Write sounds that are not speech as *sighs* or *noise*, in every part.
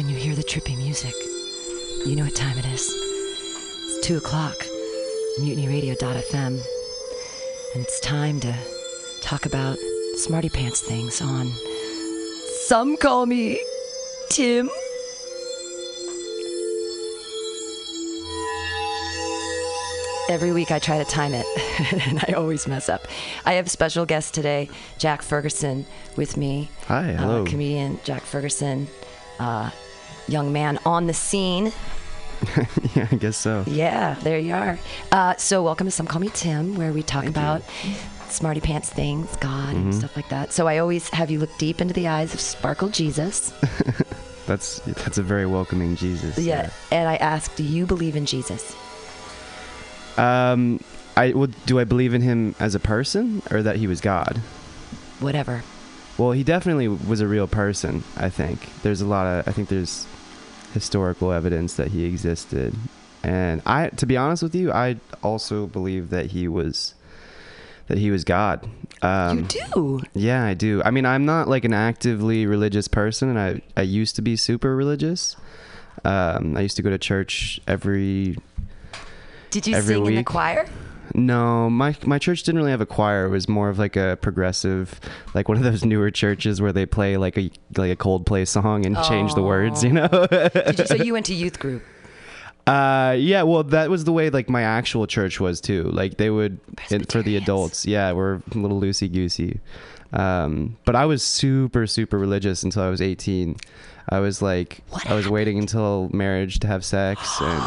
When you hear the trippy music, you know what time it is. It's 2 o'clock, mutinyradio.fm, and it's time to talk about smarty pants things on Some Call Me Tim. Every week I try to time it, *laughs* and I always mess up. I have special guest today, Jack Ferguson, with me. Hi, hello. Uh, comedian Jack Ferguson, uh, young man on the scene. *laughs* yeah, I guess so. Yeah, there you are. Uh, so, welcome to Some Call Me Tim, where we talk about smarty pants things, God, Mm-hmm. and stuff like that. So, I always have you look deep into the eyes of Sparkle Jesus. *laughs* That's that's a very welcoming Jesus. yeah. And I ask, do you believe in Jesus? Um, I well, do I believe in him as a person or that he was God? Whatever. Well, he definitely was a real person. I think there's a lot of I think there's historical evidence that he existed, and I, to be honest with you, I also believe that he was that he was God. Um, you do. Yeah, I do. I mean, I'm not like an actively religious person, and I I used to be super religious. Um, I used to go to church every. Did you Every sing in the choir? No, my my church didn't really have a choir. It was more of like a progressive, like one of those newer churches where they play like a like a Coldplay song and change the words. You know. *laughs* Did you, so, you went to youth group. Uh, yeah, well, that was the way like my actual church was too. Like they would for the adults. Yeah, we're a little loosey goosey. Um, but I was super super religious until I was 18. I was like, What I was waiting until marriage to have sex, *gasps* and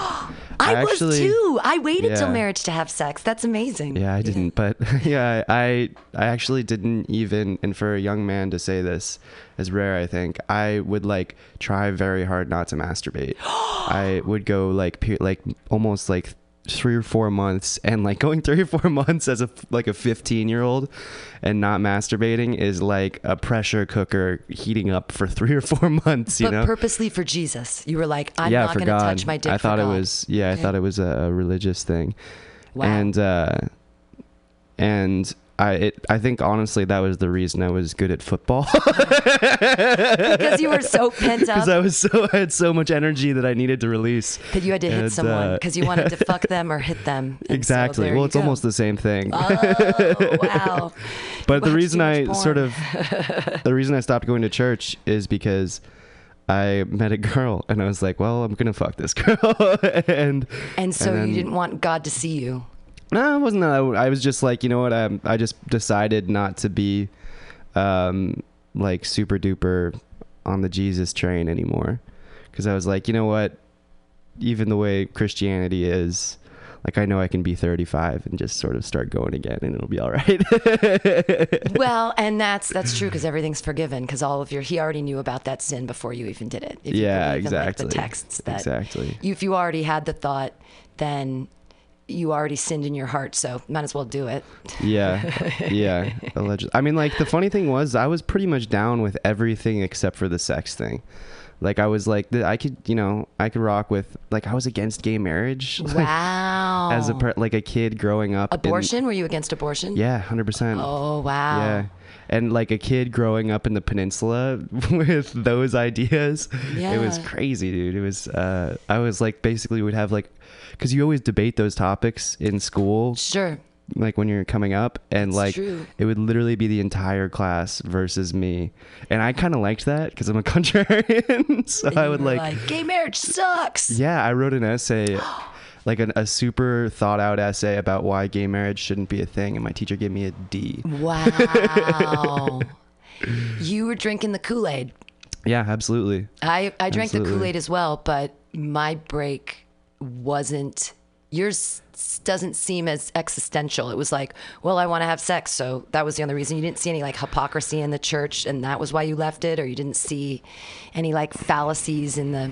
I, was actually- too. I waited till marriage to have sex. That's amazing. Yeah, I didn't, but *laughs* yeah, I I actually didn't even. And for a young man to say this is rare. I think I would like try very hard not to masturbate. *gasps* I would go like pe- like almost like three or four months, and like going three or four *laughs* months as a like a fifteen year old and not masturbating is like a pressure cooker heating up for three or four *laughs* months. You but know. purposely for Jesus. You were like, I'm yeah, not to God. touch my dick. I for thought it was yeah, I thought it was a, a religious thing. Wow. And uh and I it, I think honestly that was the reason I was good at football because you were so pent *laughs* up because I was so I *laughs* had so much energy that I needed to release. that you had to hit and, someone uh, because you wanted to *laughs* fuck them or hit them. And Exactly. there well, it's go. almost the same thing. Oh wow! but the reason I much sort of the reason I stopped going to church is because I met a girl and I was like, well, I'm gonna fuck this girl, and And so then- you didn't want God to see you. No, it wasn't that. I was just like, you know what? I I just decided not to be, um, like super duper on the Jesus train anymore, because I was like, you know what? Even the way Christianity is, like I know I can be 35 and just sort of start going again, and it'll be all right. *laughs* Well, and that's that's true because everything's forgiven because all of your he already knew about that sin before you even did it. If Yeah, in, like, exactly. the texts that Exactly. you, if you already had the thought, then you already sinned in your heart, so might as well do it. yeah, *laughs* yeah. Allegedly. I mean, like the funny thing was, I was pretty much down with everything except for the sex thing. Like I was like, I could, you know, I could rock with. Like I was against gay marriage. *laughs* like, Wow. as a per- like a kid growing up in- abortion? Were you against abortion? yeah 100% Oh wow. yeah and like a kid growing up in the peninsula *laughs* with those ideas it was crazy dude it was uh i was like basically would have like because you always debate those topics in school Sure. like when you're coming up and like true. it would literally be the entire class versus me and i kind of liked that because i'm a *laughs* contrarian so i would were like gay marriage sucks. yeah, I wrote an essay, *gasps* *gasps* like an, a super thought out essay about why gay marriage shouldn't be a thing, and my teacher gave me a D. Wow. *laughs* you were drinking the Kool Aid. Yeah, absolutely. I, I drank the Kool Aid as well, but my break wasn't. Yours doesn't seem as existential. It was like, well, I want to have sex, so that was the only reason. You didn't see any like hypocrisy in the church, and that was why you left it, or you didn't see any like fallacies in the.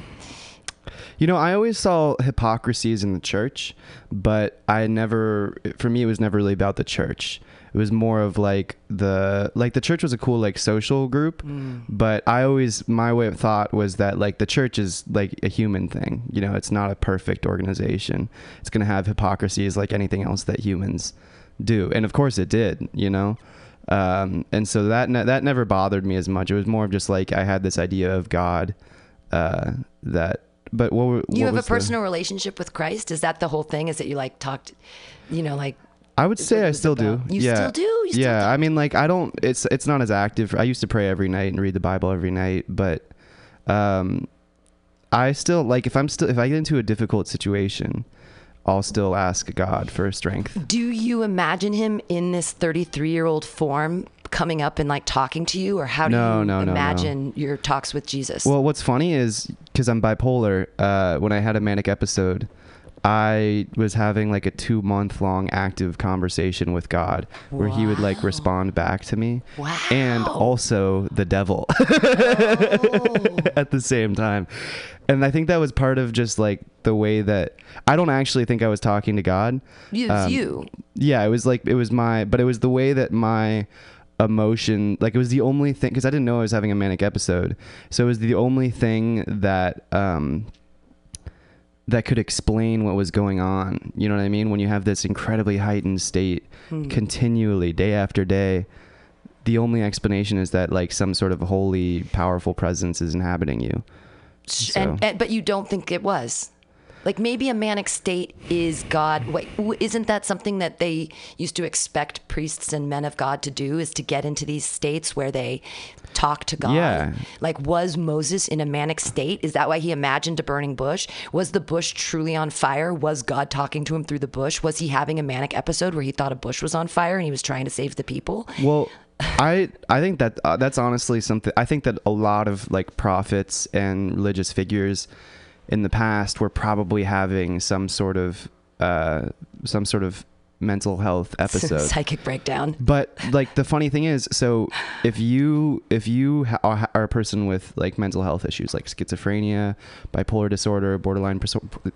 You know, I always saw hypocrisies in the church, but I never, for me, it was never really about the church. It was more of like the like the church was a cool like social group, but I always my way of thought was that like the church is like a human thing. You know, it's not a perfect organization. It's gonna have hypocrisies like anything else that humans do, and of course it did. You know, um, and so that ne- that never bothered me as much. It was more of just like I had this idea of God uh, that. But what, were- You what have a was the- personal relationship with Christ. Is that the whole thing? Is that you like talked, you know, like I would say I still do. You yeah. still do? You still yeah. do? I mean, like I don't. It's it's not as active. I used to pray every night and read the Bible every night, but um, I still like if I'm still if I get into a difficult situation, I'll still ask God for strength. Do you imagine him in this 33 year old form coming up and like talking to you, or how do No, you no, no, no. imagine your talks with Jesus? Well, what's funny is because I'm bipolar. Uh, when I had a manic episode, I was having like a two month long active conversation with God where he would like respond back to me. Wow. And also the devil *laughs* Oh. at the same time. And I think that was part of just like the way that I don't actually think I was talking to God. you, Um, you. Yeah, it was like it was my, but it was the way that my emotion, like it was the only thing because I didn't know I was having a manic episode, so it was the only thing that um that could explain what was going on. You know what I mean? When you have this incredibly heightened state Hmm. continually, day after day. The only explanation is that like some sort of holy, powerful presence is inhabiting you. So- and, and but you don't think it was like maybe a manic state is god. Wait isn't that something that they used to expect priests and men of god to do is to get into these states where they talk to god? Yeah. like was moses in a manic state? Is that why he imagined a burning bush? Was the bush truly on fire? Was god talking to him through the bush? Was he having a manic episode where he thought a bush was on fire and he was trying to save the people? Well, I I think that uh, that's honestly something. I think that a lot of like prophets and religious figures in the past were probably having some sort of uh, some sort of mental health *laughs* episode. psychic breakdown But like the funny thing is, so if you if you ha- are a person with like mental health issues like schizophrenia, bipolar disorder, borderline,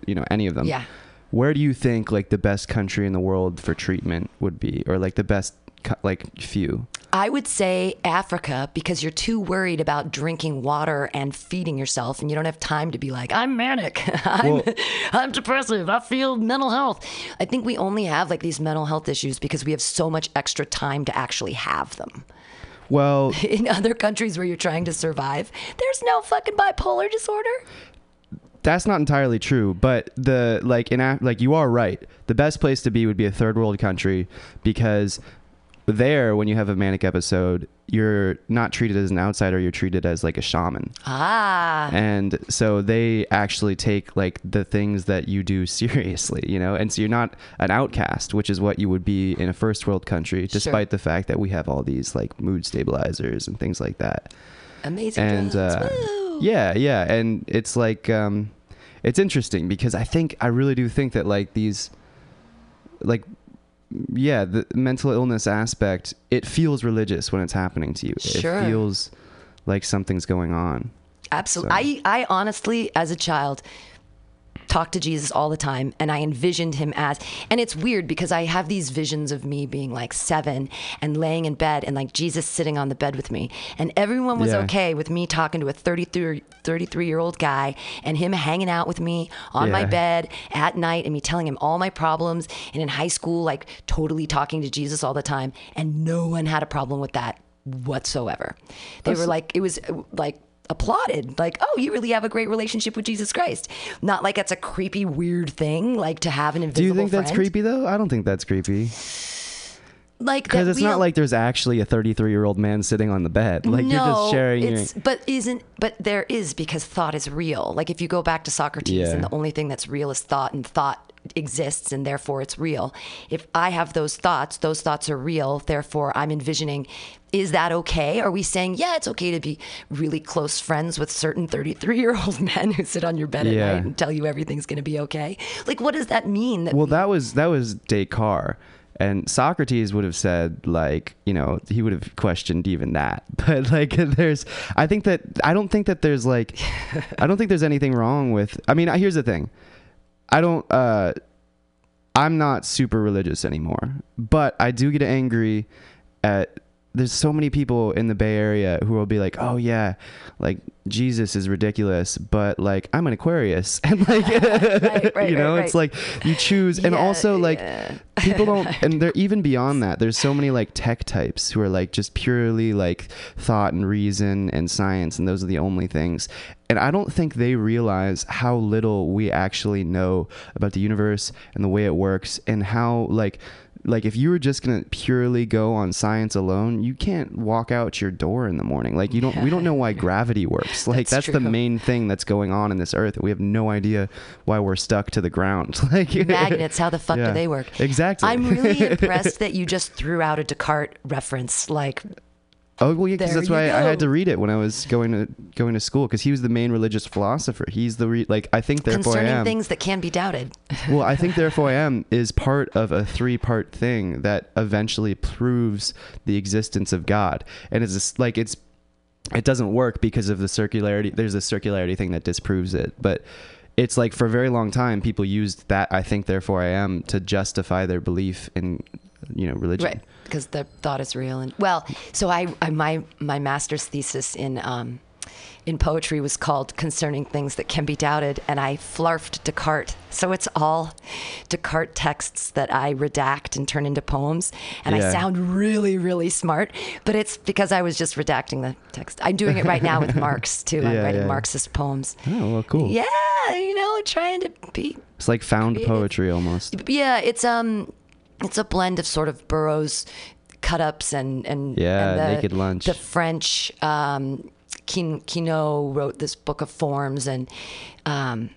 you know, any of them, yeah where do you think like the best country in the world for treatment would be, or like the best like few? I would say Africa because you're too worried about drinking water and feeding yourself, and you don't have time to be like, I'm manic, *laughs* I'm, Well- *laughs* I'm depressive, I feel mental health. I think we only have like these mental health issues because we have so much extra time to actually have them. Well, *laughs* In other countries where you're trying to survive, there's no fucking bipolar disorder. that's not entirely true, but the like in like you are right. The best place to be would be a third world country because there, when you have a manic episode, you're not treated as an outsider. You're treated as like a shaman. Ah, and so they actually take like the things that you do seriously you know and so you're not an outcast which is what you would be in a first world country despite the fact that we have all these like mood stabilizers and things like that amazing. and uh, yeah yeah and it's like um it's interesting because i think i really do think that like these like yeah the mental illness aspect it feels religious when it's happening to you Sure. it feels like something's going on Absolutely. So- I, I honestly, as a child, talked to Jesus all the time and I envisioned him as, and it's weird because I have these visions of me being like seven and laying in bed and like Jesus sitting on the bed with me. And everyone was Yeah. okay with me talking to a 33, 33 year old guy and him hanging out with me on my bed at night and me telling him all my problems. And in high school, like totally talking to Jesus all the time. And no one had a problem with that whatsoever. They were like, it was like, applauded like oh you really have a great relationship with jesus christ not like it's a creepy weird thing like to have an invisible. Do you think that's creepy though? I don't think that's creepy like because it's not like there's actually a 33 year old man sitting on the bed. Like no, you're just sharing your. it's, but isn't but there is because thought is real like if you go back to socrates Yeah. and the only thing that's real is thought and thought exists and therefore it's real if i have those thoughts those thoughts are real therefore i'm envisioning is that okay are we saying yeah it's okay to be really close friends with certain 33 year old *laughs* men who sit on your bed at night and tell you everything's going to be okay like what does that mean that Well, that was that was Descartes, and Socrates would have said like you know he would have questioned even that. *laughs* But like there's, I think that I don't think that there's like, *laughs* I don't think there's anything wrong with. I mean, here's the thing, I don't. uh I'm not super religious anymore, but I do get angry at there's so many people in the Bay Area who will be like, "Oh yeah, like Jesus is ridiculous, but like I'm an Aquarius," *laughs* and like *laughs* Right, *laughs* right, you know, right, it's like you choose, and Yeah, also like yeah. people don't, and they're even beyond that. There's so many like tech types who are like just purely like thought and reason and science, and those are the only things. And I don't think they realize how little we actually know about the universe and the way it works, and how like like if you were just gonna purely go on science alone, you can't walk out your door in the morning. Like you don't, we don't know why gravity works. *laughs* Like That's that's, the main thing that's going on in this earth. We have no idea why we're stuck to the ground. *laughs* Like Magnets, how the fuck Yeah. do they work? Exactly. I'm really *laughs* impressed that you just threw out a Descartes reference. Like, Oh well, yeah, because that's why I had to read it when I was going to going to school because he was the main religious philosopher. He's the re- like I think therefore I concerning am. things that can be doubted. *laughs* well, I think *laughs* therefore I am is part of a three part thing that eventually proves the existence of God, and it's just, like it's it doesn't work because of the circularity. There's a circularity thing that disproves it, but. It's like for a very long time, people used that "I think, therefore I am" to justify their belief in, you know, religion. Right, because the thought is real. And well, so I, I my my master's thesis in um, in poetry was called "Concerning Things That Can Be Doubted," and I flarfed Descartes. So it's all Descartes texts that I redact and turn into poems, and I sound really really smart. But it's because I was just redacting the text. I'm doing it right now with *laughs* Marx too. Yeah, I'm writing yeah. Marxist poems. Oh well, cool. Yeah, you know, trying to be It's like found Creative. poetry almost. yeah, it's um, it's a blend of sort of Burroughs cut ups and and Yeah, and the, Naked Lunch. The French um, Queneau wrote this book of forms, and um,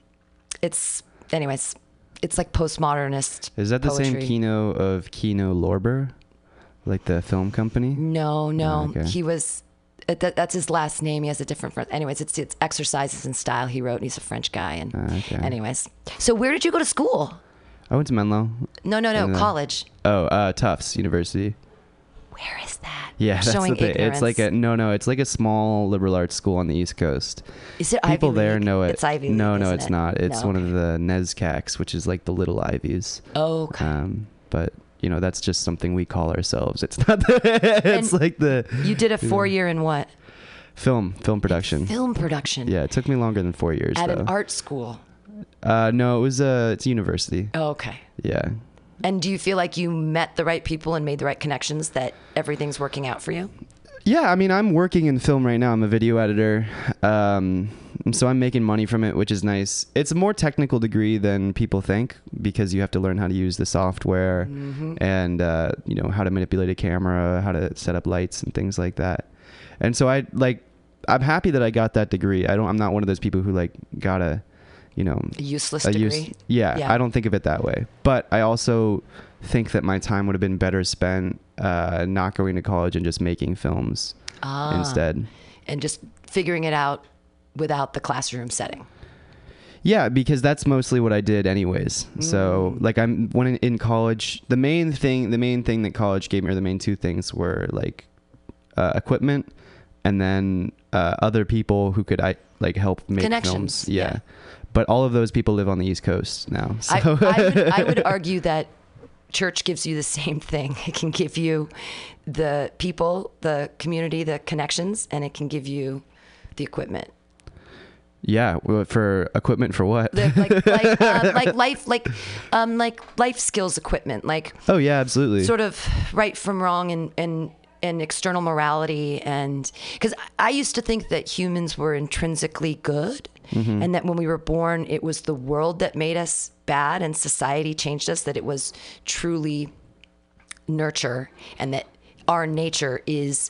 it's anyways, it's like postmodernist. Is that the same. Kino of Kino Lorber, like the film company? No, no, Oh, okay. he was. uh, That, that's his last name. He has a different. fir- Anyways, it's it's exercises in style. He wrote. And he's a French guy. And Ah, okay. anyways, so where did you go to school? I went to Menlo. No, no, no, And, uh, college. Oh, uh, Tufts University. Where is that? Yeah, that's showing the thing. It's like a no, no. It's like a small liberal arts school on the East Coast. Is it People Ivy there League? know it. It's Ivy no, League, no, isn't it's it? not. It's No, one of the NESCACs, which is like the little Ivies. Oh, okay. Um, but you know, that's just something we call ourselves. It's not. The, *laughs* it's And like the you did a four year in what? film film production. Film production. Yeah, it took me longer than four years At though. an art school. Uh, no, it was uh, it's a university. Oh, okay. Yeah. And do you feel like you met the right people and made the right connections that everything's working out for you? Yeah, I mean, I'm working in film right now. I'm a video editor, um, so I'm making money from it, which is nice. It's a more technical degree than people think because you have to learn how to use the software Mm-hmm. and uh, you know how to manipulate a camera, how to set up lights and things like that. And so I like, I'm happy that I got that degree. I don't. I'm not one of those people who like got a, you know, A useless a degree. use- yeah, Yeah. I don't think of it that way. But I also think that my time would have been better spent uh, not going to college and just making films Ah. instead. And just figuring it out without the classroom setting. Yeah, because that's mostly what I did anyways. So Mm. like I'm when in, in college, the main thing, the main thing that college gave me, or the main two things were like uh, equipment, and then uh, other people who could I like help make Connections, films. Yeah. yeah. But all of those people live on the East Coast now. So I, I, would, I would *laughs* argue that church gives you the same thing. It can give you the people, the community, the connections, and it can give you the equipment. yeah, for equipment for what? The, like, like, uh, *laughs* like life, like, um, like life skills equipment, like oh yeah, absolutely. sort of right from wrong and and and external morality and because I used to think that humans were intrinsically good Mm-hmm. and that when we were born it was the world that made us bad and society changed us that it was truly nurture and that our nature is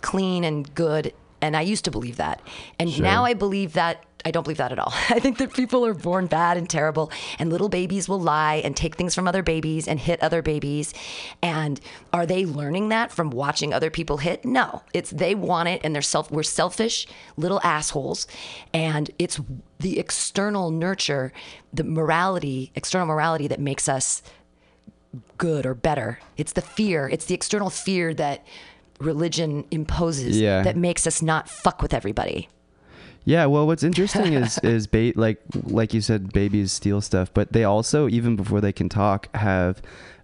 clean and good and I used to believe that and Sure. now I believe that I don't believe that at all. *laughs* I think that people are born bad and terrible, and little babies will lie and take things from other babies and hit other babies. And are they learning that from watching other people hit? No, it's they want it, and they're self. We're selfish little assholes, and it's the external nurture, the morality, external morality that makes us good or better. It's the fear. It's the external fear that religion imposes Yeah. that makes us not fuck with everybody. Yeah, well, what's interesting is *laughs* is ba- like like you said, babies steal stuff, but they also even before they can talk have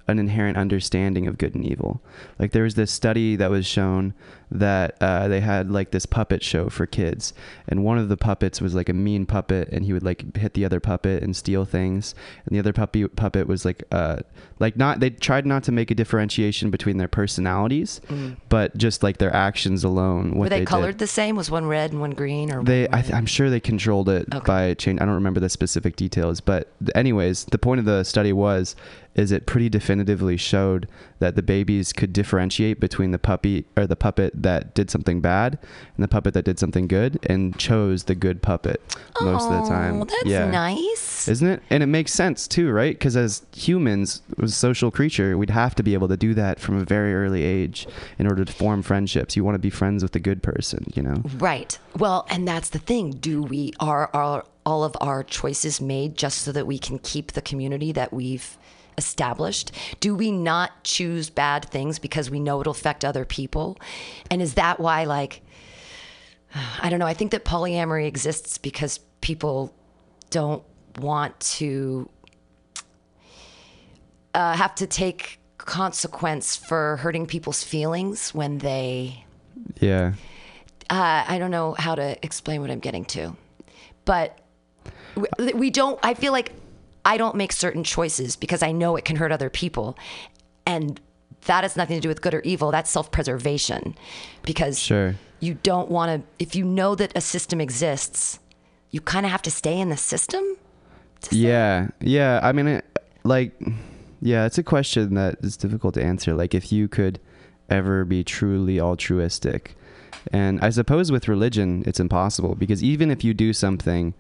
an inherent understanding of good and evil. Like there was this study that was shown that uh, they had like this puppet show for kids, and one of the puppets was like a mean puppet, and he would like hit the other puppet and steal things, and the other puppy puppet was like uh like not they tried not to make a differentiation between their personalities, but just like their actions alone. What Mm. Were they, did. colored the same? Was one red and one green, or They, I th- I'm sure they controlled it Okay. by change. I don't remember the specific details, but anyways, the point of the study was, is it pretty definitively showed that the babies could differentiate between the puppy or the puppet that did something bad and the puppet that did something good, and chose the good puppet most of the time. Oh, that's yeah. nice. Isn't it? And it makes sense too, right? Because as humans, as a social creature, we'd have to be able to do that from a very early age in order to form friendships. You want to be friends with the good person, you know? Right. Well, and that's the thing. Do we are are all of our choices made just so that we can keep the community that we've established? Do we not choose bad things because we know it'll affect other people? And is that why like I don't know, I think that polyamory exists because people don't want to uh, have to take consequence for hurting people's feelings when they Yeah. uh, I don't know how to explain what I'm getting to, but we, we don't. I feel like I don't make certain choices because I know it can hurt other people, and that has nothing to do with good or evil. That's self-preservation, because Sure. you don't want to. If you know that a system exists, you kind of have to stay in the system. Yeah, yeah. I mean, it, like, yeah, it's a question that is difficult to answer. Like, if you could ever be truly altruistic, and I suppose with religion, it's impossible because even if you do something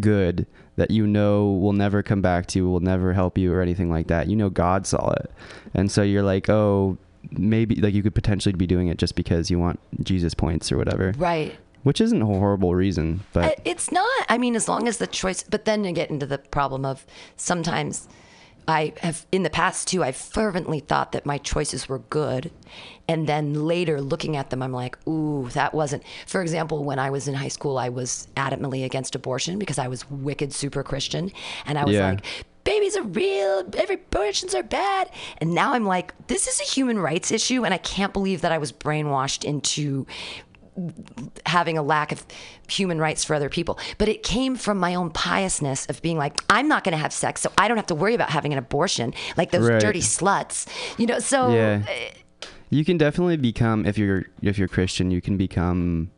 good that you know will never come back to you, will never help you, or anything like that, you know God saw it, and so you're like, oh. Maybe like you could potentially be doing it just because you want Jesus points or whatever, Right. which isn't a horrible reason, but It's not. I mean, as long as the choice, but then you get into the problem of sometimes I have, in the past too, I've fervently thought that my choices were good. And then later looking at them, I'm like, ooh, that wasn't. For example, when I was in high school, I was adamantly against abortion because I was wicked super Christian. And I was Yeah. like, babies are real, every abortions are bad. And now I'm like, this is a human rights issue. And I can't believe that I was brainwashed into having a lack of human rights for other people. But it came from my own piousness of being like, I'm not going to have sex, so I don't have to worry about having an abortion like those Right. dirty sluts. You know, so Yeah. uh, You can definitely become if you're if you're Christian, you can become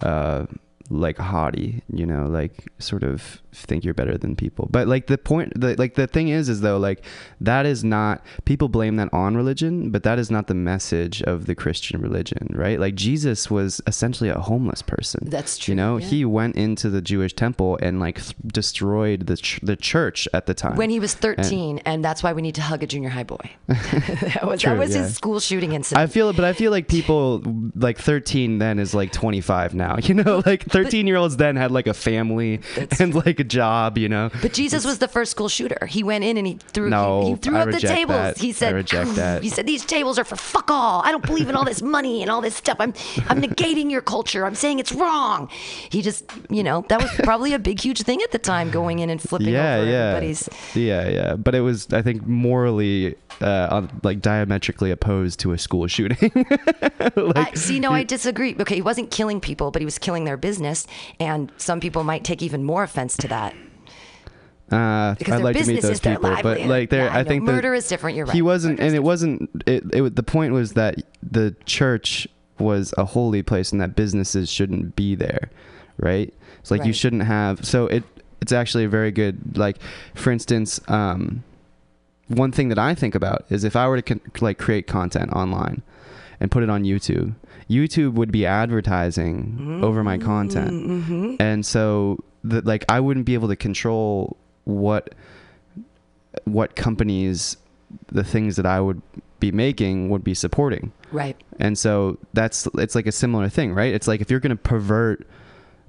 uh like haughty, you know, like sort of think you're better than people. But like the point the like the thing is is though like that is not people blame that on religion, but that is not the message of the Christian religion, right? Like Jesus was essentially a homeless person. That's true, You know, yeah. he went into the Jewish temple and like th- destroyed the ch- the church at the time. when he was 13, and, that's why we need to hug a junior high boy. *laughs* that was, True, that was yeah. his school shooting incident. I feel, but I feel like people like 13 then is like 25 now. *laughs* You know, like 13 year olds then had like a family and like a job. You know. But Jesus was the first school shooter. He went in and he threw No, he, he threw I up the tables. that. He I said reject that. He said these tables are for fuck all. I don't believe in all this money and all this stuff. I'm I'm negating your culture. I'm saying it's wrong. He just, you know, that was probably a big huge thing at the time going in and flipping Yeah, over yeah, everybody's yeah, yeah. But it was, I think, morally, uh, on- like diametrically opposed to a school shooting. *laughs* like, I, see, no, I disagree. Okay, he wasn't killing people, but he was killing their business, and some people might take even more offense to that. Uh, Because I'd like to meet those people, but like there, Yeah, I I, think that Murder is different, you're right. He wasn't, and it wasn't. It, it. The point was that the church was a holy place, and that businesses shouldn't be there, right? It's like you shouldn't have. So it. It's actually a very good. Like, for instance, um, one thing that I think about is if I were to con- like create content online and put it on YouTube, YouTube would be advertising over my content, Mm-hmm. and so the, like I wouldn't be able to control what what companies the things that I would be making would be supporting. Right. And so that's it's like a similar thing, right? It's like if you're going to pervert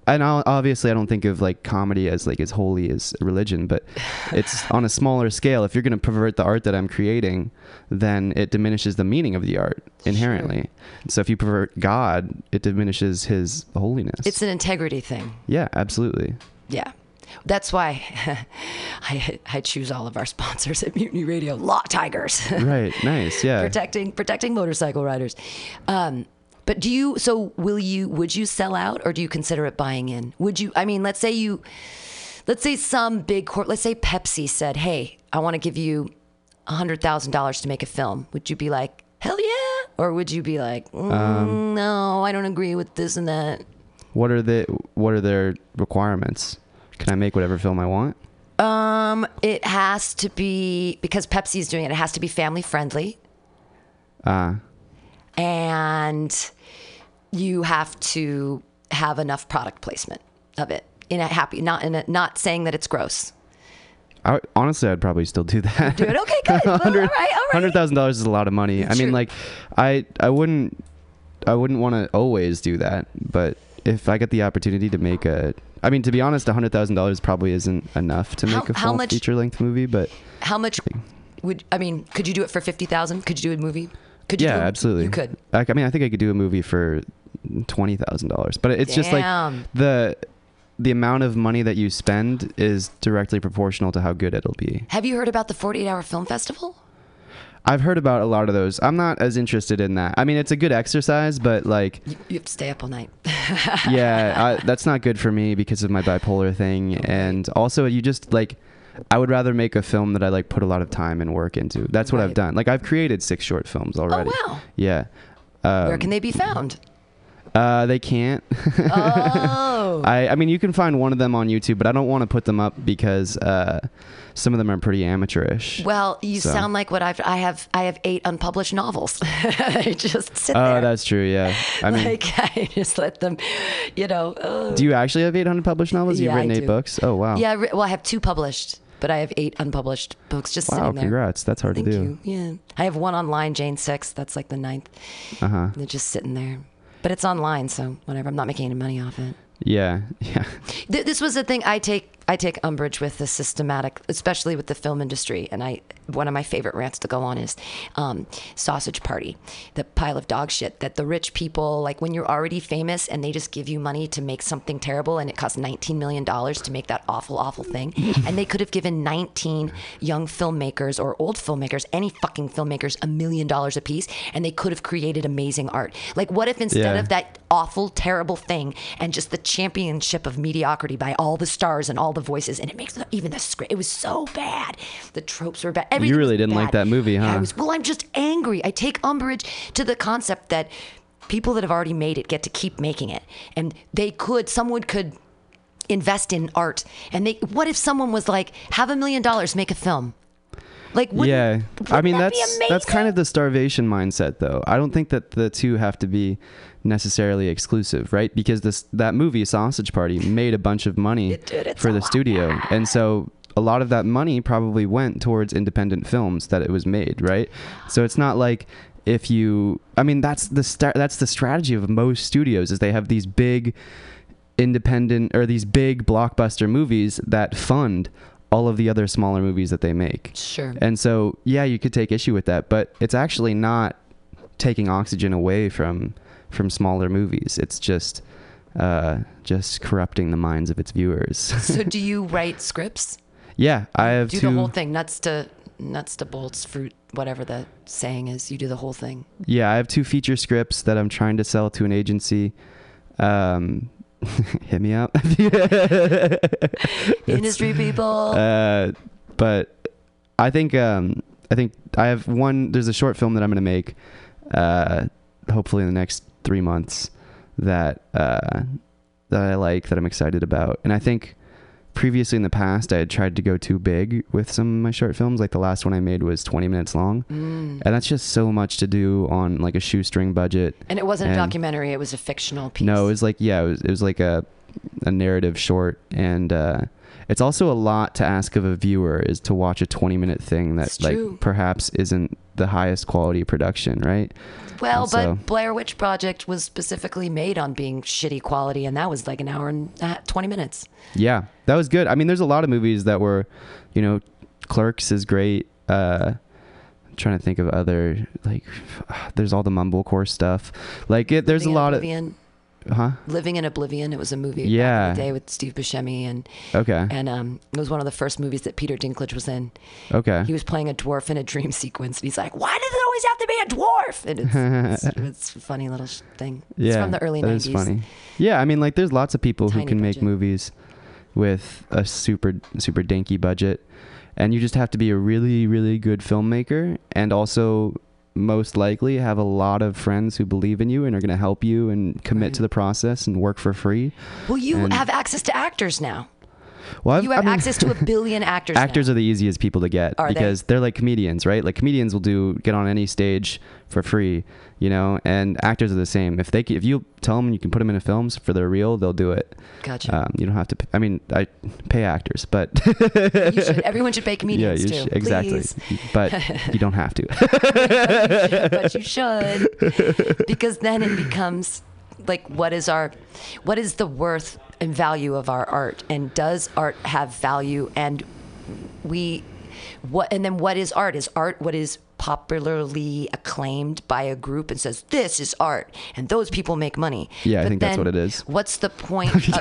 and I'll, obviously I don't think of like comedy as like as holy as religion, but *laughs* it's on a smaller scale. If you're going to pervert the art that I'm creating, then it diminishes the meaning of the art inherently. So if you pervert God, it diminishes his holiness. It's an integrity thing. yeah, absolutely. Yeah. That's why *laughs* I, I choose all of our sponsors at Mutiny Radio. Lot Tigers. right. Nice. *laughs* Yeah. protecting protecting motorcycle riders. Um, but do you? So will you? Would you sell out, or do you consider it buying in? Would you? I mean, let's say you, let's say some big court. Let's say Pepsi said, "Hey, I want to give you a hundred thousand dollars to make a film." Would you be like, "Hell yeah," or would you be like, mm, Um, "No, I don't agree with this and that"? What are the What are their requirements? Can I make whatever film I want? Um, it has to be because Pepsi's doing it. It has to be family friendly. Uh, and you have to have enough product placement of it in a happy not in a not saying that it's gross I, honestly, I'd probably still do that. do it okay good Well, *laughs* all right all right Hundred thousand dollars is a lot of money. I mean, like, I I wouldn't I wouldn't want to always do that, but if I get the opportunity to make a, I mean, to be honest, hundred thousand dollars probably isn't enough to How- make a full feature length movie. But how much would i mean could you do it for 50000 could you do a movie could you yeah, do absolutely. you could Like, I mean, I think I could do a movie for twenty thousand dollars, but it's just like the the amount of money that you spend is directly proportional to how good it'll be. have you heard about the 48 hour film festival I've heard about a lot of those. I'm not as interested in that. I mean, it's a good exercise, but like, you, you have to stay up all night yeah, I, *laughs* that's not good for me because of my bipolar thing, and also you just like. I would rather make a film that I like put a lot of time and work into. That's what I've done. Like I've created six short films already. oh wow Yeah. Um, where can they be found Uh, they can't. oh *laughs* I, I mean, you can find one of them on YouTube, but I don't want to put them up because uh, some of them are pretty amateurish. well you So- sound like what i've i have i have eight unpublished novels *laughs* they just sit Oh, there that's true. Yeah. I mean, like *laughs* I just let them, you know. Uh, do you actually have 800 published novels? You've Yeah, I written eight do. books. Oh wow. yeah, well, I have two published, but I have eight unpublished books just Wow. sitting there. Congrats. That's hard Thank to do. you. Yeah, I have one online, Jane Six. That's like the ninth. Uh huh. They're just sitting there, but it's online, so whatever. I'm not making any money off it. Yeah. *laughs* Yeah. Th- this was the thing I take I take umbrage with the systematic, especially with the film industry. And I one of my favorite rants to go on is um, sausage party, the pile of dog shit that the rich people like when you're already famous and they just give you money to make something terrible and it costs 19 million dollars to make that awful awful thing, *laughs* and they could have given 19 young filmmakers or old filmmakers, any fucking filmmakers, a million dollars a piece, and they could have created amazing art. Like what if instead Yeah. of that awful, terrible thing and just the championship of mediocrity by all the stars and all the voices. And it makes even the script, it was so bad. The tropes were bad. Everything really didn't like that movie, huh? was, well, I'm just angry. I take umbrage to the concept that people that have already made it get to keep making it. And they could, someone could invest in art. And they, what if someone was like, have a million dollars, make a film? Like, yeah. I mean, that be that's that's kind of the starvation mindset, though. I don't think that the two have to be necessarily exclusive, right? Because this that movie Sausage Party made a bunch of money It did. For the lot. studio, and so a lot of that money probably went towards independent films that it was made, right? So it's not like if you, I mean, that's the sta- that's the strategy of most studios is they have these big independent or these big blockbuster movies that fund all of the other smaller movies that they make. Sure. And so, yeah, you could take issue with that, but it's actually not taking oxygen away from from smaller movies. It's just uh, just corrupting the minds of its viewers. *laughs* so do you write scripts? yeah, I have do two. the whole thing nuts to nuts to bolts fruit whatever the saying is you do the whole thing Yeah, I have two feature scripts that I'm trying to sell to an agency. Um, *laughs* hit me up. *laughs* industry people Uh, but I think um, I think I have one. There's a short film that I'm going to make, uh, hopefully in the next three months that uh, that I like that I'm excited about, and I think previously in the past I had tried to go too big with some of my short films. Like the last one I made was 20 minutes long, Mm. and that's just so much to do on like a shoestring budget. and it wasn't a documentary it was a fictional piece No, it was like yeah, it was it was like a a narrative short, and uh, it's also a lot to ask of a viewer is to watch a twenty minute thing that like perhaps isn't the highest quality production, right? Well and but blair witch project was specifically made on being shitty quality and that was like an hour and uh, 20 minutes Yeah, that was good. I mean, there's a lot of movies that were, you know, Clerks is great. Uh, I'm trying to think of other like, *sighs* there's all the mumblecore stuff. Like it, there's a Living in lot of Oblivion. Huh? Living in Oblivion. It was a movie. Yeah. Back in the day with Steve Buscemi and Okay. and um, it was one of the first movies that Peter Dinklage was in. Okay. He was playing a dwarf in a dream *laughs* sequence, and he's like, "Why does it always have to be a dwarf?" And it's, it's, *laughs* it's a funny little thing. yeah. it's from the early 90s. is funny. Yeah, I mean, like, there's lots of people who Tiny can make movies with a super super dinky budget, and you just have to be a really really good filmmaker, and also most likely have a lot of friends who believe in you and are going to help you and commit Right. to the process and work for free. Well, you And- have access to actors now. Well, I've- You have I mean- access to a *laughs* billion actors. actors now. are the easiest people to get Are because they? are like comedians, right? Like comedians will do get on any stage for free, you know, and actors are the same. If they if you tell them you can put them in a films for their real, they'll do it. Gotcha. Um, you don't have to. P- I mean, I pay actors, but *laughs* you should. Everyone should pay comedians yeah, you too. should- exactly. please. But you don't have to. *laughs* but you should because then it becomes like what is our what is the worth and value of our art and does art have value and we what and then what is art is art what is popularly acclaimed by a group and says this is art and those people make money Yeah, I think that's what it is. what's the point *laughs* of, *laughs*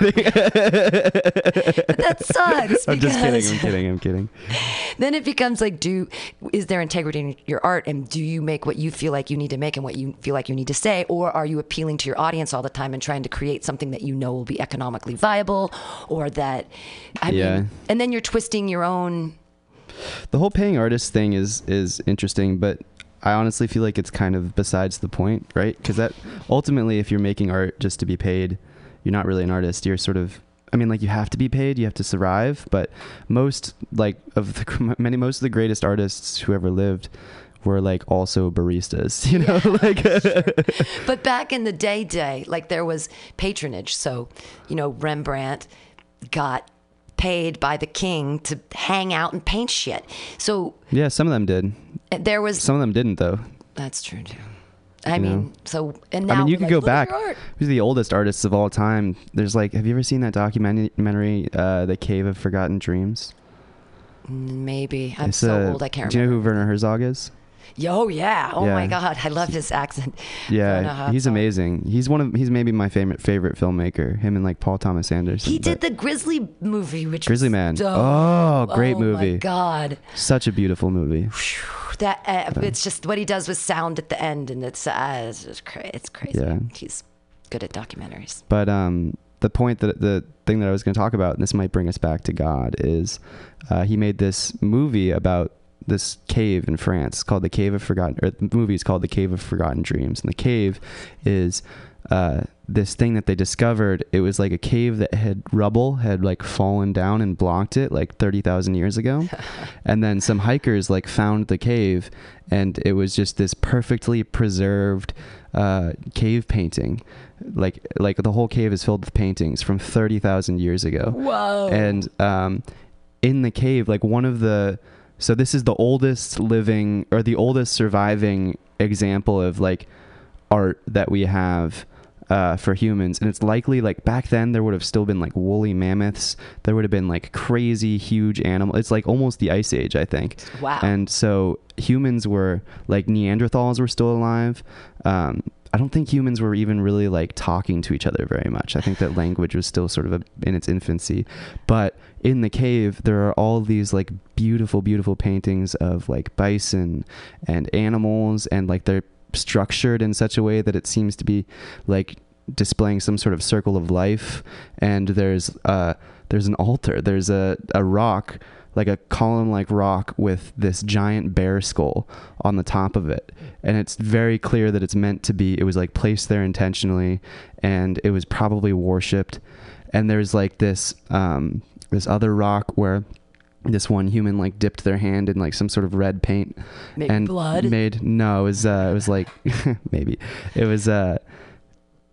that sucks I'm just kidding. I'm kidding. I'm kidding. *laughs* then it becomes like do is there integrity in your art and do you make what you feel like you need to make and what you feel like you need to say or are you appealing to your audience all the time and trying to create something that you know will be economically viable or that i Yeah. mean and then you're twisting your own The whole paying artist thing is is interesting, but I honestly feel like it's kind of besides the point, right? Because that ultimately, if you're making art just to be paid, you're not really an artist. You're sort of, I mean, like you have to be paid, you have to survive. But most, like, of the *laughs* many, most of the greatest artists who ever lived were like also baristas, *laughs* you know, like. *laughs* but back in the day day like there was patronage so you know rembrandt got paid by the king to hang out and paint shit so yeah, some of them did. there was Some of them didn't, though. that's true too I You mean, know? so and now I mean, you could like, go back. Who's the oldest artists of all time? There's like, have you ever seen that documentary, uh, "The Cave of Forgotten Dreams"? Maybe I'm It's, so uh, old I can't Do you know who Werner Herzog is? Oh yeah! Oh my God, I love his accent. Yeah, he's amazing. He's one of he's maybe my favorite favorite filmmaker. Him and like Paul Thomas Anderson. He did the Grizzly movie, which Grizzly Man. dope. Oh, great Oh movie. my God, Such a beautiful movie. that uh, it's just what he does with sound at the end, and it's uh, it's cra- it's crazy. Yeah. He's good at documentaries. But um, the point that the thing that I was going to talk about, and this might bring us back to God, is uh, he made this movie about this cave in France called the Cave of Forgotten. Or the movie is called the Cave of Forgotten Dreams, and the cave is uh, this thing that they discovered. It was like a cave that had rubble had like fallen down and blocked it like thirty thousand years ago, *laughs* and then some hikers like found the cave, and it was just this perfectly preserved uh, cave painting. Like like the whole cave is filled with paintings from thirty thousand years ago Whoa! and um, in the cave, like one of the so this is the oldest living or the oldest surviving example of like art that we have uh, for humans, and it's likely like back then there would have still been like woolly mammoths. There would have been like crazy huge animal. It's like almost the ice age, I think. wow. And so humans were like Neanderthals were still alive. Um, I don't think humans were even really like talking to each other very much. I think that language was still sort of a, in its infancy. But in the cave, there are all these like beautiful, beautiful paintings of like bison and animals, and like they're structured in such a way that it seems to be like displaying some sort of circle of life. And there's uh, there's an altar. There's a a rock like a column like rock with this giant bear skull on the top of it. And it's very clear that it's meant to be it was like placed there intentionally and it was probably worshipped. And there's like this um this other rock where this one human like dipped their hand in like some sort of red paint Maybe and blood. made no it was uh it was like *laughs* maybe. It was uh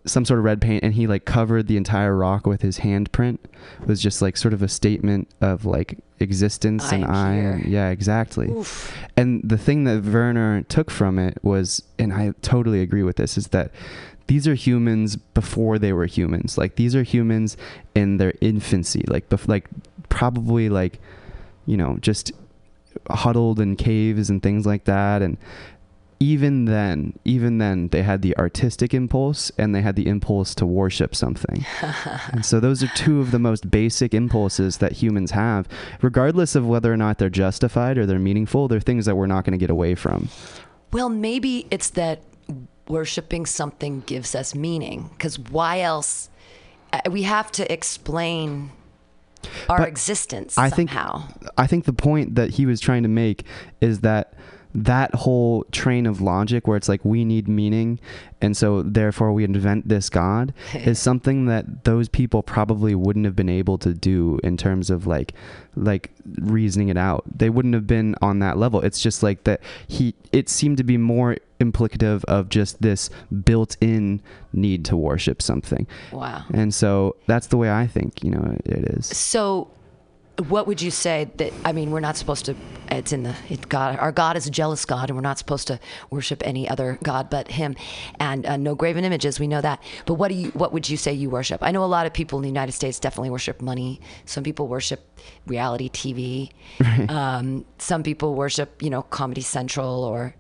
some sort of red paint and he like covered the entire rock with his handprint. It was just like sort of a statement of like existence I and I am yeah exactly Oof. and the thing that Werner took from it was, and I totally agree with this, is that these are humans before they were humans. Like these are humans in their infancy, like bef- like probably like you know just huddled in caves and things like that, and even then, even then, they had the artistic impulse and they had the impulse to worship something. *laughs* and so those are two of the most basic impulses that humans have, regardless of whether or not they're justified or they're meaningful. They're things that we're not going to get away from. Well, maybe it's that worshiping something gives us meaning. Because why else? uh, We have to explain our But existence I think somehow. I think the point that he was trying to make is that that whole train of logic where it's like we need meaning and so therefore we invent this god *laughs* is something that those people probably wouldn't have been able to do in terms of like like reasoning it out. They wouldn't have been on that level. It's just like that he it seemed to be more implicative of just this built-in need to worship something. Wow. and so that's the way i think you know it is. So, what would you say that? I mean, we're not supposed to. It's in the it God. Our God is a jealous God, and we're not supposed to worship any other God but Him. And uh, no graven images. We know that. But what do you? What would you say you worship? I know a lot of people in the United States definitely worship money. Some people worship reality TV. Um, some people worship, you know, Comedy Central or.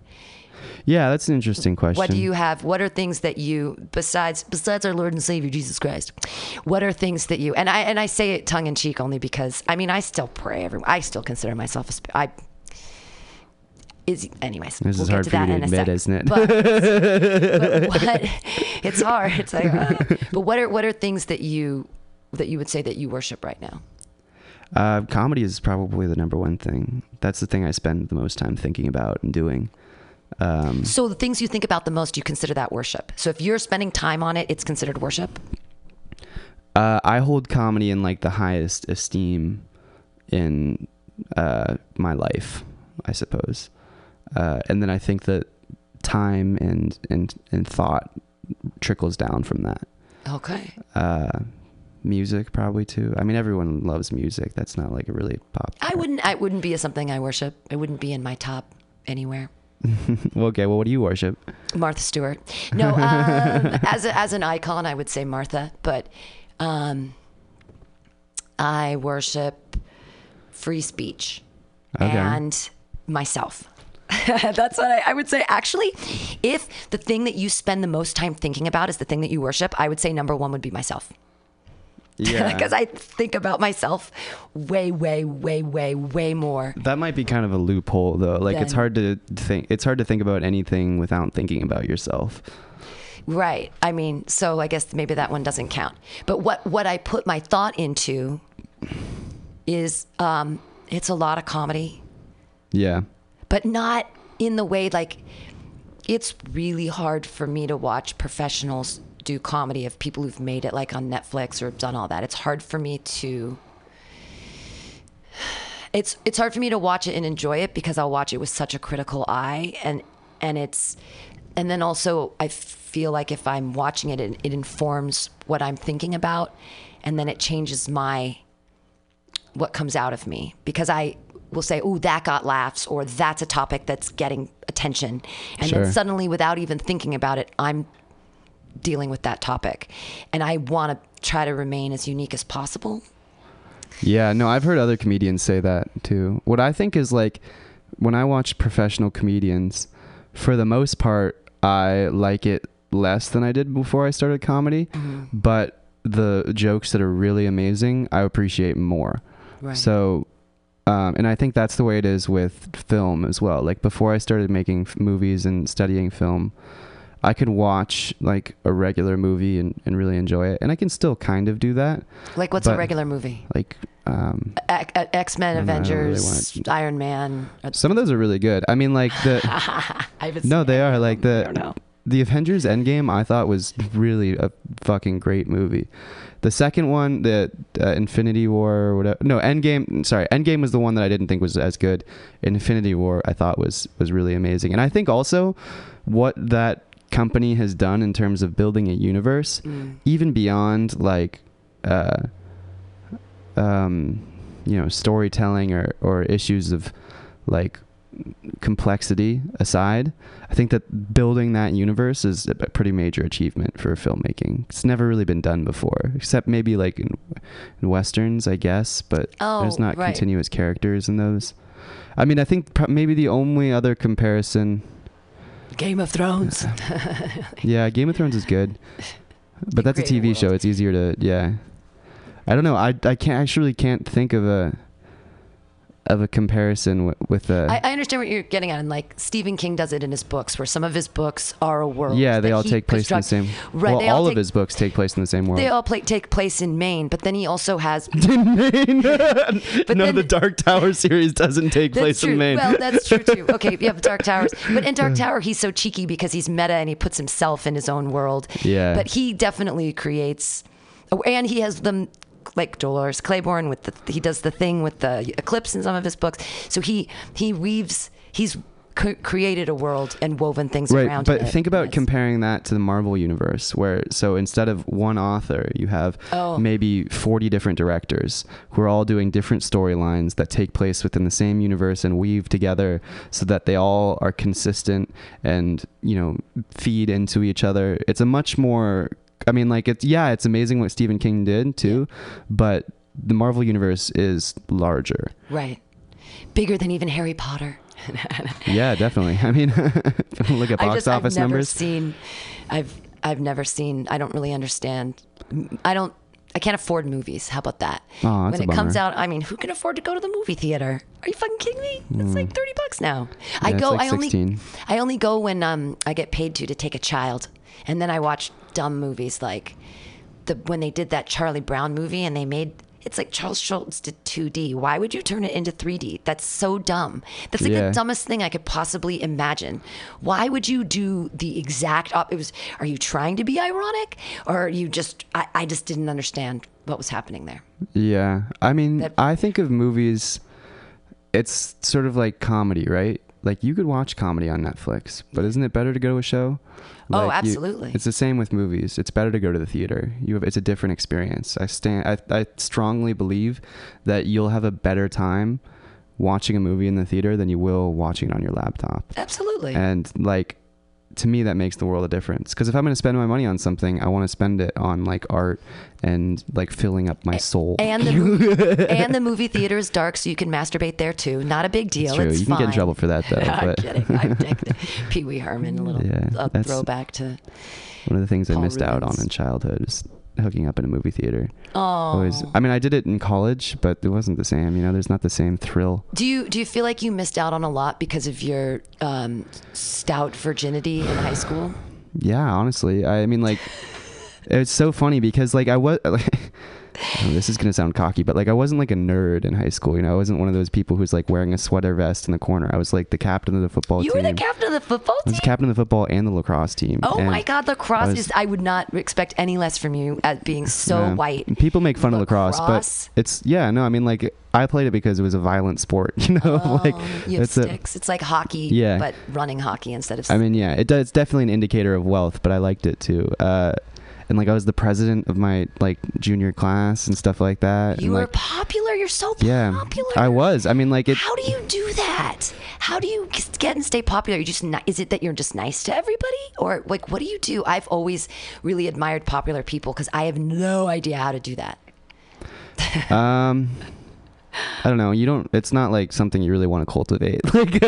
Yeah that's an interesting question What do you have? What are things that you besides besides our Lord and Savior Jesus Christ? What are things that you and I and I say it tongue in cheek only because I mean I still pray every I still consider myself a I is anyways. This we'll is get hard to for you to in a admit, isn't it? But, but *laughs* what it's hard. It's like, uh, *laughs* but what are what are things that you that you would say that you worship right now? Uh, comedy is probably the number one thing. That's the thing I spend the most time thinking about and doing. Um, So the things you think about the most, you consider that worship. So if you're spending time on it, it's considered worship. uh, I hold comedy in like the highest esteem in uh, my life, I suppose. Uh, and then I think that time and and and thought trickles down from that. Okay. Uh, music probably too. I mean, everyone loves music. That's not like a really pop. I wouldn't. I wouldn't be a something I worship. It wouldn't be in my top anywhere. *laughs* okay, well, what do you worship? Martha Stewart. No, um, *laughs* as a, as an icon, I would say Martha, but um, I worship free speech Okay. and myself. *laughs* That's what I, I would say. Actually, if the thing that you spend the most time thinking about is the thing that you worship, I would say number one would be myself. Yeah. *laughs* Because I think about myself way, way, way, way, way more. That might be kind of a loophole though. Like it's hard to think it's hard to think about anything without thinking about yourself. Right. I mean, so I guess maybe that one doesn't count. But what what I put my thought into is um, it's a lot of comedy, Yeah. but not in the way like it's really hard for me to watch professionals do comedy of people who've made it like on Netflix or done all that. It's hard for me to it's it's hard for me to watch it and enjoy it because I'll watch it with such a critical eye and and it's and then also I feel like if I'm watching it, it it informs what I'm thinking about and then it changes my what comes out of me because I will say, "Oh, that got laughs," or "That's a topic that's getting attention," and Sure. then suddenly, without even thinking about it, I'm dealing with that topic, and I want to try to remain as unique as possible. Yeah, no, I've heard other comedians say that too. What I think is like when I watch professional comedians, for the most part, I like it less than I did before I started comedy, but the jokes that are really amazing, I appreciate more. Right. So, um, and I think that's the way it is with film as well. Like before I started making f- movies and studying film, I could watch like a regular movie and, and really enjoy it. And I can still kind of do that. like, what's a regular movie? Like, um, X Men, I don't know, really Avengers, Iron Man. Uh, some of those are really good. I mean, like the, *laughs* I no, they are like the, don't know. the Avengers Endgame, I thought was really a fucking great movie. The second one, the uh, Infinity War or whatever. No, Endgame. Sorry, Endgame was the one that I didn't think was as good. Infinity War, I thought was was really amazing. And I think also what that company has done in terms of building a universe, Mm. even beyond like, uh, um, you know, storytelling or or issues of like complexity aside, I think that building that universe is a pretty major achievement for filmmaking. It's never really been done before, except maybe like in, in westerns, I guess. But Oh, there's not right. continuous characters in those. I mean, I think pro- maybe the only other comparison Game of Thrones. *laughs* Yeah, Game of Thrones is good, but that's a TV world. show. It's easier to yeah. I don't know. I I can't actually can't think of a of a comparison with, with a I, I understand what you're getting at, and like Stephen King does it in his books, where some of his books are a world. yeah. They all take place in the same. Right. well, all all of his books take place in the same world. They all play, take place in Maine, but then he also has. *laughs* in Maine. *laughs* no, then- the Dark Tower series doesn't take place true. in Maine. Well, that's true too. *laughs* Okay, you have Dark Towers, but in Dark Tower, he's so cheeky because he's meta and he puts himself in his own world. Yeah. But he definitely creates, and he has them like Dolores Claiborne with the he does the thing with the eclipse in some of his books. So he he weaves he's c- created a world and woven things right around but it. think about Yes. comparing that to the marvel universe where so instead of one author you have Oh. maybe 40 different directors who are all doing different storylines that take place within the same universe and weave together so that they all are consistent and you know feed into each other it's a much more i mean like it's yeah it's amazing what stephen king did too but the marvel universe is larger right, bigger than even Harry Potter. *laughs* yeah definitely i mean *laughs* look at box just office I've never numbers seen I've I've never seen I don't really understand I don't I can't afford movies. How about that? Oh, when it comes out, I mean, who can afford to go to the movie theater? Are you fucking kidding me? It's like thirty bucks now. I. Yeah, it's go. like I only. I only go when um I get paid to to take a child, and then I watch dumb movies like the when they did that Charlie Brown movie and they made. It's like Charles Schulz did 2D. Why would you turn it into 3D? That's so dumb. That's like Yeah. the dumbest thing I could possibly imagine. Why would you do the exact op- it was are you trying to be ironic or are you just I, I just didn't understand what was happening there. Yeah. I mean, That- I think of movies, it's sort of like comedy, right? Like you could watch comedy on Netflix, but isn't it better to go to a show? Oh, Like, you- absolutely. it's the same with movies. It's better to go to the theater. You have, it's a different experience. I stand. I, I strongly believe that you'll have a better time watching a movie in the theater than you will watching it on your laptop. Absolutely. And like, to me, that makes the world a difference. Because if I'm going to spend my money on something, I want to spend it on like art and like filling up my soul. and the movie, *laughs* and the movie theater is dark, so you can masturbate there too. Not a big deal. It's true. It's you can get in trouble for that though. *laughs* I'm kidding. I'm. *laughs* Pee Wee Herman, a little Yeah, a throwback to. one of the things I Paul missed out on in childhood is hooking up in a movie theater. Oh, Always. I mean, I did it in college, but it wasn't the same. You know, there's not the same thrill. do you do you feel like you missed out on a lot because of your um, stout virginity in high school? Yeah, honestly, I mean, like, *laughs* it's so funny because like I was. *laughs* Like, oh, this is gonna sound cocky, but like I wasn't like a nerd in high school. You know, I wasn't one of those people who's like wearing a sweater vest in the corner. I was like the captain of the football team. You team. were the captain of the football team. I was captain of the football and the lacrosse team. Oh and my God, lacrosse I was- is. I would not expect any less from you as being so Yeah. white. People make fun of lacrosse, Lacrosse? but it's yeah, no, I mean like I played it because it was a violent sport, *laughs* you know, like Oh, you have it's a sticks. it's like hockey, Yeah. but running hockey instead of. I mean, yeah, it does it's definitely an indicator of wealth, but I liked it too. Uh and like I was the president of my like junior class and stuff like that. you and were like popular. You're so yeah, popular. I was. I mean like it How do you do that? How do you get and stay popular? You just is it that you're just nice to everybody, or like what do you do? I've always really admired popular people because I have no idea how to do that. *laughs* um I don't know. You don't. It's not like something you really want to cultivate. *laughs* Like,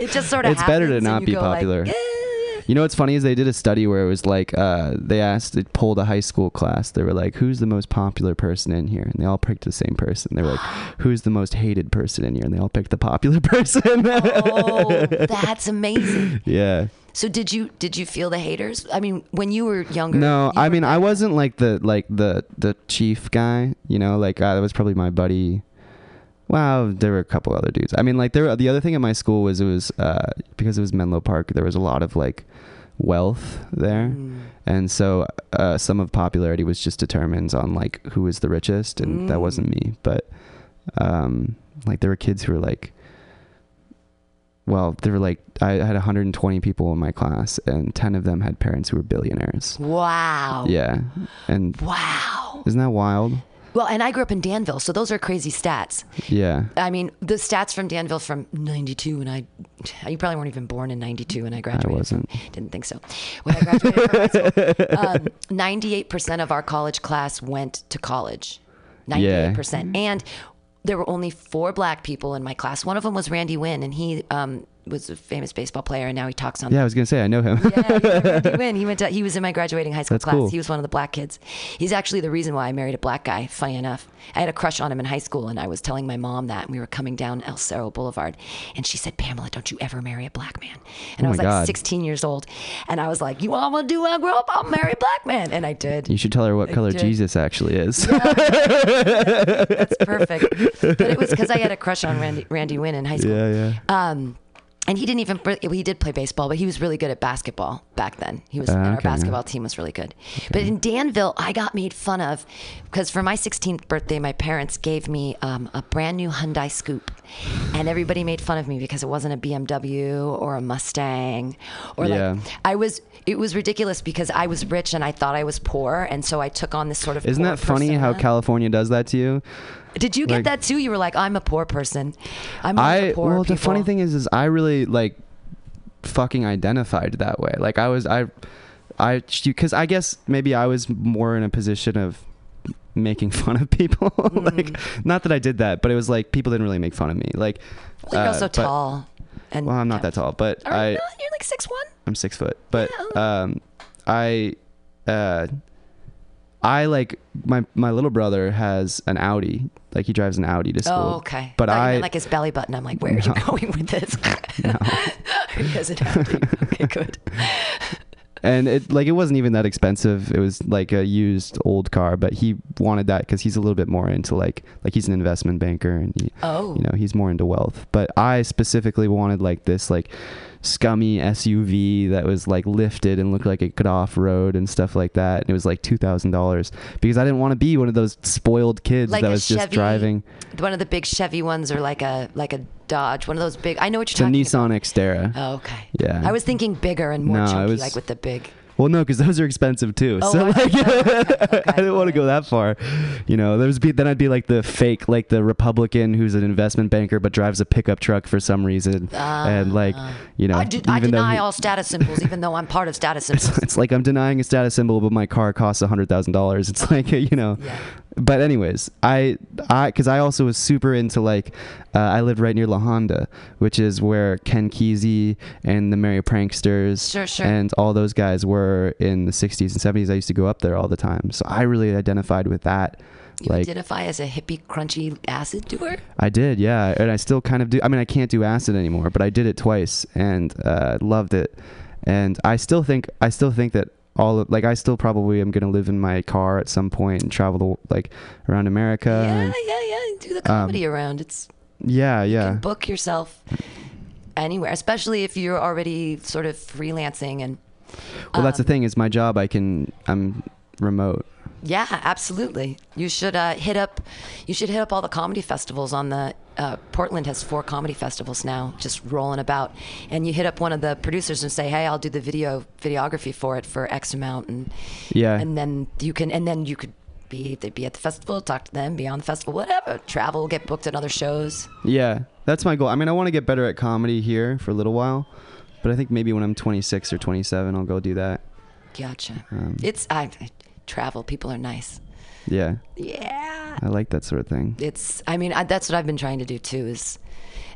It just sort of. It's better to not be like, popular. "Eh." You know what's funny is they did a study where it was like uh, they asked, they polled a high school class. They were like, "Who's the most popular person in here?" And they all picked the same person. They were like, *gasps* "Who's the most hated person in here?" And they all picked the popular *laughs* person. oh, *laughs* that's amazing. yeah. So did you did you feel the haters? I mean, when you were younger. No, you I mean I wasn't like the like the the chief guy. You know, like uh, that was probably my buddy. Wow, there were a couple other dudes. I mean, like there. The other thing at my school was it was uh, because it was Menlo Park. There was a lot of like wealth there. Mm. and so uh, some of popularity was just determined on like who was the richest and that Mm. wasn't me but um like there were kids who were like well there were like i had 120 people in my class and 10 of them had parents who were billionaires Wow. yeah and Wow. isn't that wild Well, and I grew up in Danville, so those are crazy stats. yeah I mean, the stats from Danville from 92, and I, you probably weren't even born in 92 when I graduated. I wasn't. Didn't think so. When I graduated from high school, *laughs* um, 98% of our college class went to college. 98%. And there were only four black people in my class. One of them was Randy Winn, and he um, was a famous baseball player, and now he talks on Yeah, I was gonna say I know him. yeah, yeah, Randy Winn. He went to, he was in my graduating high school That's class. cool. He was one of the black kids. He's actually the reason why I married a black guy. Funny enough, I had a crush on him in high school, and I was telling my mom that, and we were coming down El Cerro Boulevard, and she said, "Pamela, don't you ever marry a black man." And Oh I was like God. 16 years old, and I was like, "You all want to do? when I grow up, I'll marry a black man," and I did. you should tell her what color did. Jesus actually is. That's perfect. *laughs* but it was because I had a crush on Randy Randy Winn in high school. yeah, yeah. Um, and he didn't even he did play baseball, but he was really good at basketball back then. He was and our okay, yeah. basketball team was really good. But in Danville, I got made fun of because for my 16th birthday, my parents gave me um, a brand new Hyundai Scoupe, and everybody made fun of me because it wasn't a BMW or a Mustang or Yeah. like I was. It was ridiculous because I was rich and I thought I was poor, and so I took on this sort of. Isn't that funny how. California does that to you? Did you get like- that too? You were like, I'm a poor person. I'm I poor well, the funny thing is, is I really like fucking identified that way. Like I was, I, I, because I guess maybe I was more in a position of making *laughs* fun of people. *laughs* like, Mm. not that I did that, but it was like people didn't really make fun of me. Like, Well, you're uh, also but- tall. And Well, I'm not that tall, but Are I, you not? You're like six one. I'm six foot, but Yeah. um, I, uh, I like my my little brother has an Audi. Like he drives an Audi to school. Oh, okay. But I meant like his belly button. I'm like, where are you *laughs* going with this? *laughs* No. *laughs* he doesn't have to. Okay, good. and it like it wasn't even that expensive. It was like a used old car, but he wanted that because he's a little bit more into like like he's an investment banker and he, Oh. you know he's more into wealth. But I specifically wanted like this like scummy SUV that was like lifted and looked like it could off road and stuff like that. And it was like two thousand dollars because I didn't want to be one of those spoiled kids Like that was just driving. One of the big Chevy ones, or like a like a Dodge. One of those big. I know what you're talking The Nissan Xterra. Oh, okay. Yeah. I was thinking bigger and more No, chunky, was- like with the big. Well, no, because those are expensive too. Oh, so like, okay. *laughs* I didn't want to go that far. You know, there was be then I'd be like the fake, like the Republican who's an investment banker but drives a pickup truck for some reason, and like, you know, Ah. I, did, I deny he- all status symbols, even though I'm part of status *laughs* symbols. it's like I'm denying a status symbol, but my car costs a hundred thousand dollars. It's like *laughs* you know. Yeah. But anyways, I I because I also was super into like uh, I lived right near La Honda, which is where Ken Kesey and the Merry Pranksters Sure, sure. and all those guys were in the 60s and 70s. I used to go up there all the time, so I really identified with that. You like identify as a hippie, crunchy acid doer. I did, yeah, and I still kind of do. I mean, I can't do acid anymore, but I did it twice and uh, loved it. And I still think I still think that all of, like I still probably am gonna live in my car at some point and travel the, like around America. yeah, and- yeah, yeah. Do the comedy around. It's yeah, you yeah. can book yourself anywhere, especially if you're already sort of freelancing and. Well, that's the um, thing is my job. I can I'm remote. Yeah, absolutely. You should uh, hit up. You should hit up all the comedy festivals on the. Uh, Portland has four comedy festivals now, just rolling about. And you hit up one of the producers and say, "Hey, I'll do the video videography for it for X amount," and Yeah. and then you can, and then you could be they'd be at the festival, talk to them, be on the festival, whatever. Travel, get booked at other shows. Yeah, that's my goal. I mean, I want to get better at comedy here for a little while, but I think maybe when I'm 26 or 27, I'll go do that. Gotcha. Um, it's I, I travel. People are nice. Yeah, Yeah. I like that sort of thing. it's i mean I, that's what i've been trying to do too is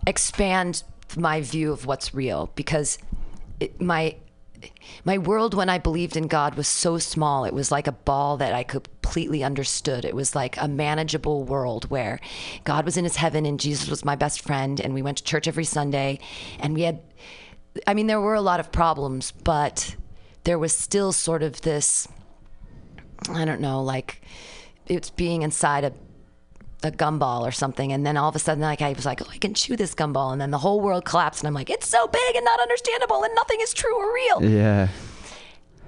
expand my view of what's real because it, my my world when i believed in god was so small it was like a ball that i completely understood it was like a manageable world where god was in his heaven and jesus was my best friend and we went to church every sunday and we had i mean there were a lot of problems but there was still sort of this i don't know like it's being inside a a gumball or something. And then all of a sudden like I was like oh I can chew this gumball. And then the whole world collapsed. And I'm like it's so big and not understandable and nothing is true or real. Yeah,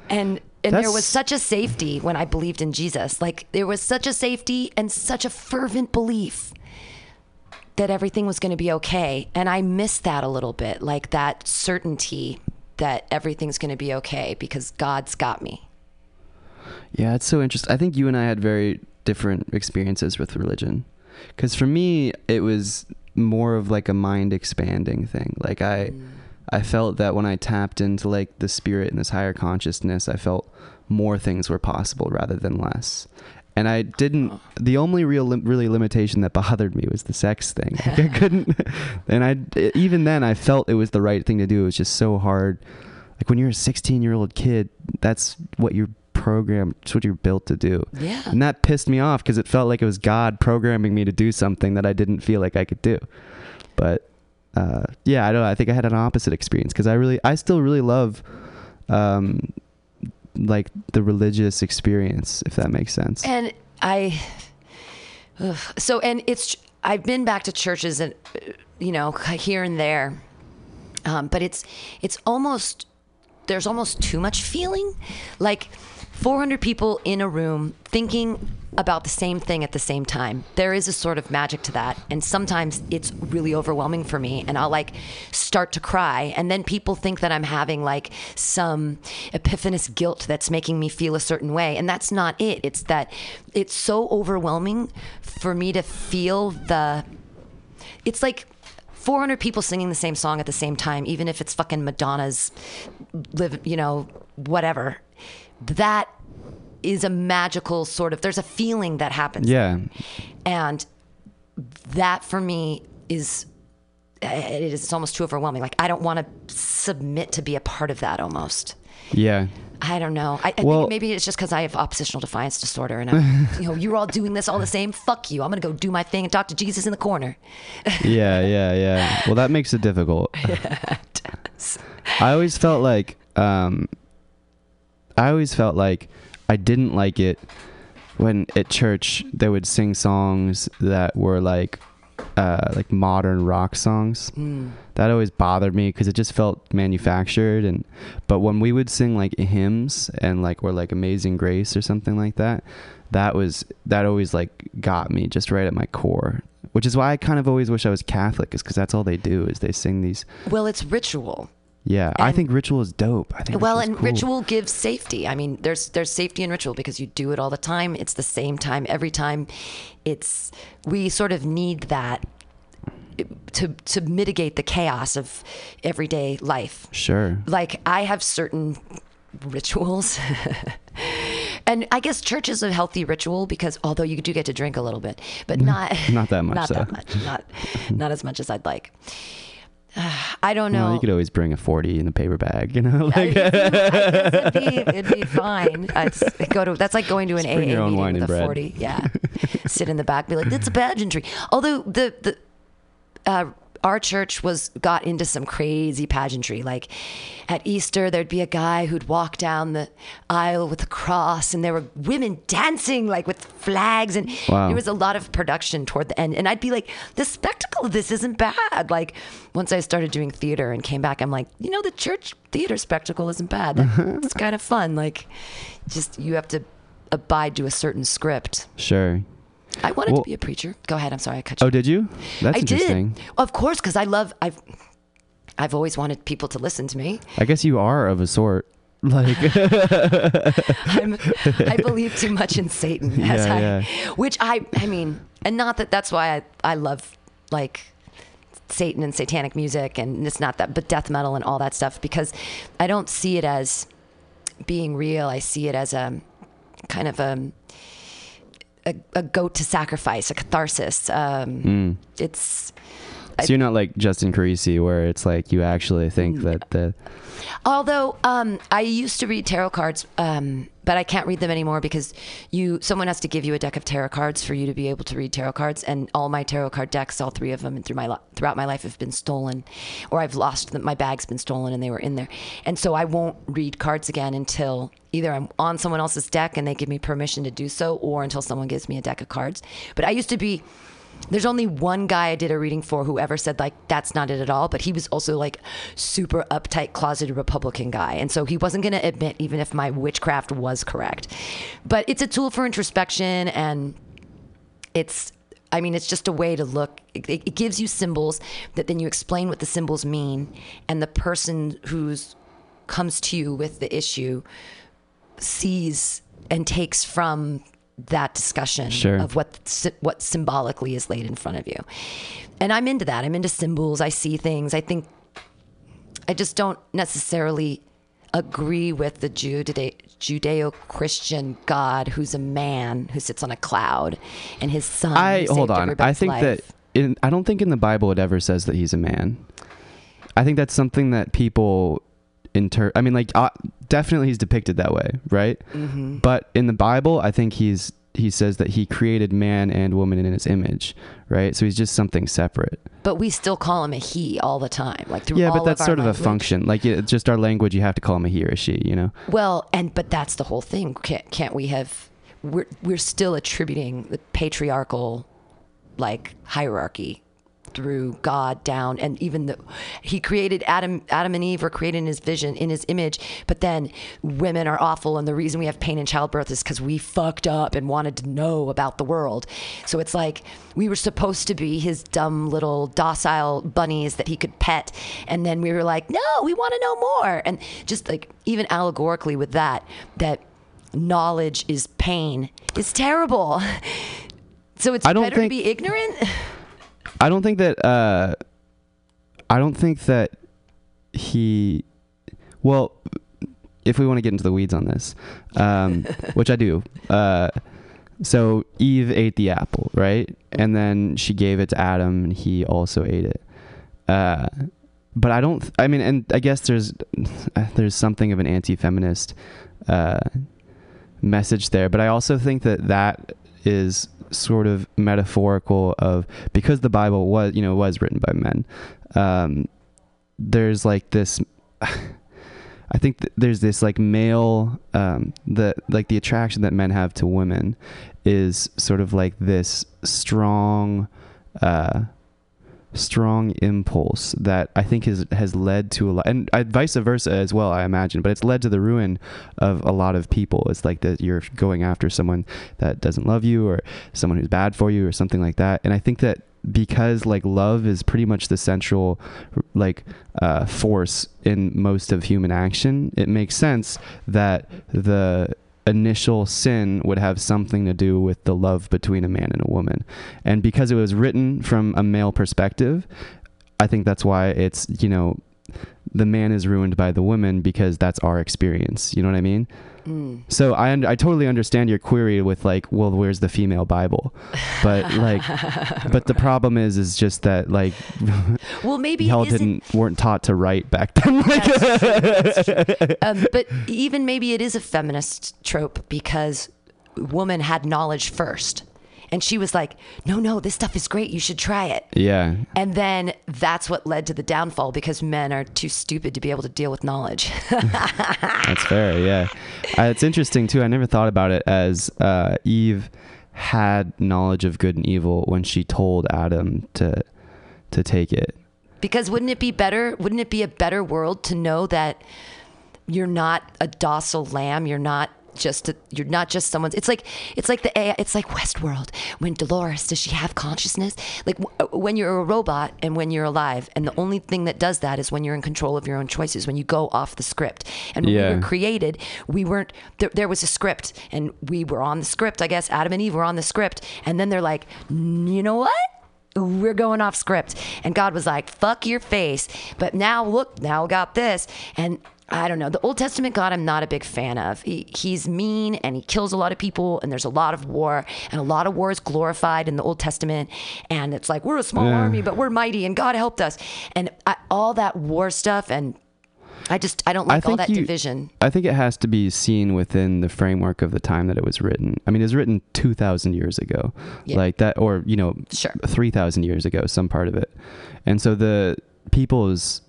and and there was such a safety when I believed in Jesus. Like there was such a safety and such a fervent belief that everything was going to be okay. And I missed that a little bit like that certainty that everything's going to be okay because God's got me yeah, it's so interesting. I think you and I had very different experiences with religion, because for me it was more of like a mind expanding thing. Like I, mm. I felt that when I tapped into like the spirit and this higher consciousness, I felt more things were possible rather than less. and I didn't. The only real, lim- really limitation that bothered me was the sex thing. *laughs* Like, I couldn't, *laughs* and I even then I felt it was the right thing to do. It was just so hard. Like when you're a 16 year old kid, that's what you're programmed. It's what you're built to do. Yeah. And that pissed me off because it felt like it was God programming me to do something that I didn't feel like I could do. But uh, yeah, I don't. I think I had an opposite experience because I really, I still really love, um, like the religious experience, if that makes sense. And I, ugh. so, and it's, I've been back to churches and, you know, here and there. Um, but it's, it's almost, there's almost too much feeling. Like 400 people in a room thinking about the same thing at the same time. There is a sort of magic to that. And sometimes it's really overwhelming for me. And I'll like start to cry. And then people think that I'm having like some epiphanous guilt that's making me feel a certain way. And that's not it. It's that it's so overwhelming for me to feel the. It's like 400 people singing the same song at the same time, even if it's fucking Madonna's live, you know, whatever. That is a magical sort of, there's a feeling that happens. yeah. And that for me is, it is almost too overwhelming. Like, I don't want to submit to be a part of that almost. Yeah. I don't know. I, I Well- think maybe it's just because I have oppositional defiance disorder, and I'm, *laughs* you know, you're all doing this all the same. Fuck you. I'm gonna go do my thing and talk to Jesus in the corner. *laughs* Yeah. Yeah. Yeah. Well, that makes it difficult. *laughs* Yeah, it I always felt like um, I always felt like I didn't like it when at church they would sing songs that were like uh, like modern rock songs. That always bothered me because it just felt manufactured. And but when we would sing like hymns and like or like Amazing Grace or something like that, that was that always like got me just right at my core. Which is why I kind of always wish I was Catholic, is because that's all they do is they sing these. Well, it's ritual. Yeah, I think ritual is dope. I think Well, and cool. ritual gives safety. I mean, there's there's safety in ritual because you do it all the time. It's the same time every time. It's we sort of need that to to mitigate the chaos of everyday life. Sure. Like I have certain rituals. *laughs* And I guess church is a healthy ritual because although you do get to drink a little bit, but mm, not Not that *laughs* much, not that much, not not as much as I'd like. I don't know. Well, you could always bring a forty in a paper bag, you know. *laughs* Like, it'd be, *laughs* it'd be fine. I'd go to that's like going to an Just bring your AA meeting with a bread. forty. Yeah, *laughs* sit in the back, be like, "That's a pageantry." Although the the uh, our church was got into some crazy pageantry. Like at Easter, there'd be a guy who'd walk down the aisle with a cross, and there were women dancing like with flags, and Wow. there was a lot of production toward the end. And I'd be like, the spectacle of this isn't bad. Like once I started doing theater and came back, I'm like, you know, the church theater spectacle isn't bad. *laughs* It's kind of fun. Like, just you have to abide to a certain script. sure. I wanted Well- to be a preacher. Go ahead. I'm sorry, I cut you. Oh, did you? That's I interesting. did. Of course, because I love. I've. I've always wanted people to listen to me. I guess you are of a sort. *laughs* Like, *laughs* I'm, I believe too much in Satan, *laughs* as Yeah, I, yeah. which I, I mean, and not that that's why I, I love like Satan and satanic music, and it's not that, but death metal and all that stuff, because I don't see it as being real. I see it as a kind of a a, a goat to sacrifice, a catharsis. Um, mm. It's so you're not like Justin Carisi, where it's like you actually think that the Although um, I used to read tarot cards, um, but I can't read them anymore because you someone has to give you a deck of tarot cards for you to be able to read tarot cards. And all my tarot card decks, all three of them, and through my throughout my life, have been stolen, or I've lost them. My bag's been stolen, and they were in there. And so I won't read cards again until either I'm on someone else's deck and they give me permission to do so, or until someone gives me a deck of cards. But I used to be there's only one guy I did a reading for who ever said like that's not it at all, but he was also like super uptight, closeted Republican guy, and so he wasn't going to admit even if my witchcraft was correct. But it's a tool for introspection, and it's I mean it's just a way to look. It, it gives you symbols that then you explain what the symbols mean, and the person who's comes to you with the issue sees and takes from that discussion Sure. of what what symbolically is laid in front of you. And I'm into that. I'm into symbols. I see things. I think I just don't necessarily agree with the Judeo Christian God who's a man who sits on a cloud and his son. I hold on. I think life. that in, I don't think in the Bible it ever says that he's a man. I think that's something that people inter. I mean, like uh, definitely he's depicted that way, right? Mhm. But in the Bible, I think he's he says that he created man and woman in his image, right? So he's just something separate. But we still call him a he all the time, like through Yeah, but that's of sort of a function. Like it, just our language, you have to call him a he or a she. You know? Well, and but that's the whole thing. Can't can't we have? We're we're still attributing the patriarchal, like hierarchy, through God down, and even the he created Adam Adam and Eve were created in his vision in his image. But then women are awful, and the reason we have pain in childbirth is because we fucked up and wanted to know about the world. So it's like we were supposed to be his dumb little docile bunnies that he could pet, and then we were like, no, we want to know more, and just like even allegorically with that that knowledge is pain is terrible. *laughs* So it's I don't better to be ignorant. *laughs* I don't think that. Uh, I don't think that he. Well, if we want to get into the weeds on this, um, *laughs* which I do. Uh, so Eve ate the apple, right? And then she gave it to Adam, and he also ate it. Uh, but I don't. I mean, and I guess there's *laughs* there's something of an anti-feminist uh, message there, but I also think that that is sort of metaphorical of because the Bible was you know was written by men. Um, there's like this. *laughs* I think th- there's this like male, um, the like the attraction that men have to women is sort of like this strong, uh, strong impulse that I think has has led to a lot, and uh, vice versa as well. I imagine, but it's led to the ruin of a lot of people. It's like that you're going after someone that doesn't love you, or someone who's bad for you, or something like that. And I think that because like love is pretty much the central like uh, force in most of human action, it makes sense that the initial sin would have something to do with the love between a man and a woman. And because it was written from a male perspective, I think that's why it's, you know, the man is ruined by the woman because that's our experience. You know what I mean? Mm. So I un- I totally understand your query with like, well, where's the female Bible? But like, *laughs* but the problem is, is just that like, Well, maybe y'all didn't weren't taught to write back then. Like, That's true, that's true. *laughs* Um, but even maybe it is a feminist trope because woman had knowledge first, and she was like, "No, no, this stuff is great. You should try it." yeah, And then that's what led to the downfall because men are too stupid to be able to deal with knowledge. *laughs* That's fair. Yeah, uh, it's interesting too. I never thought about it as uh, Eve had knowledge of good and evil when she told Adam to to take it. Because wouldn't it be better? Wouldn't it be a better world to know that you're not a docile lamb? You're not just a, you're not just someone's. It's like it's like the AI, it's like Westworld. When Dolores does she have consciousness? Like w- when you're a robot and when you're alive, and the only thing that does that is when you're in control of your own choices. When you go off the script. And when Yeah. we were created, we weren't. There, there was a script, and we were on the script. I guess Adam and Eve were on the script, and then they're like, "Mm, you know what? we're going off script. And God was like, fuck your face. But now look, now got this. And I don't know. The Old Testament God, I'm not a big fan of. He, he's mean and he kills a lot of people, and there's a lot of war, and a lot of war is glorified in the Old Testament. And it's like, we're a small Yeah. army, but we're mighty, and God helped us. And I, all that war stuff, and I just, I don't I like all that you- division. I think it has to be seen within the framework of the time that it was written. I mean, it was written 2,000 years ago, Yeah. like that, or, you know, Sure. 3,000 years ago, some part of it. And so the people's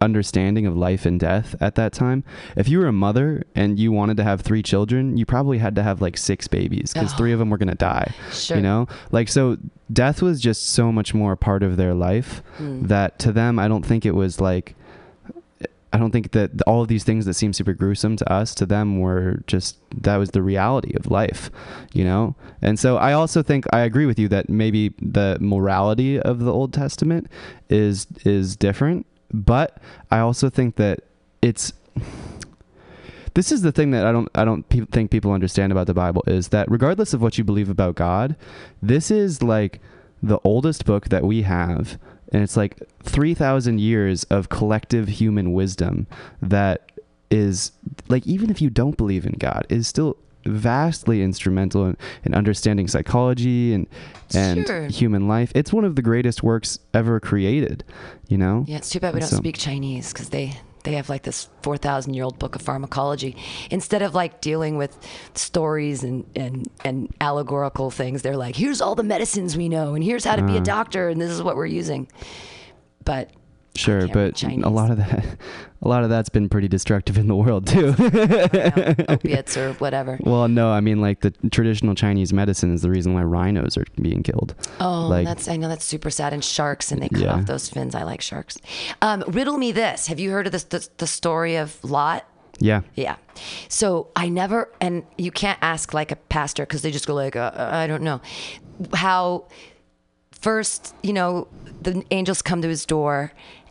understanding of life and death at that time, if you were a mother and you wanted to have three children, you probably had to have like six babies because Oh. three of them were going to die. Sure. You know, like, so death was just so much more a part of their life Mm. that to them, I don't think it was like, I don't think that all of these things that seem super gruesome to us, to them were just, that was the reality of life, you know? And so I also think, I agree with you that maybe the morality of the Old Testament is, is different, but I also think that it's, this is the thing that I don't I don't pe- think people understand about the Bible is that regardless of what you believe about God, this is like the oldest book that we have and it's like 3000 years of collective human wisdom that is like even if you don't believe in God, is still vastly instrumental in, in understanding psychology and and Sure. human life. It's one of the greatest works ever created. You know. Yeah, it's too bad we don't So- speak Chinese because they they have like this four thousand year old book of pharmacology. Instead of like dealing with stories and and and allegorical things, they're like, here's all the medicines we know, and here's how to be Uh. a doctor, and this is what we're using. But Sure, but Chinese. a lot of that, *laughs* a lot of that's been pretty destructive in the world too. *laughs* *laughs* opiates or whatever. well, no, I mean like the traditional Chinese medicine is the reason why rhinos are being killed. Oh, Like- that's I know that's super sad. And sharks, and they cut Yeah. off those fins. I like sharks. Um, riddle me this: Have you heard of this the, the story of Lot? Yeah. Yeah. So I never, and you can't ask like a pastor because they just go like, uh, I don't know how. First, you know, the angels come to his door.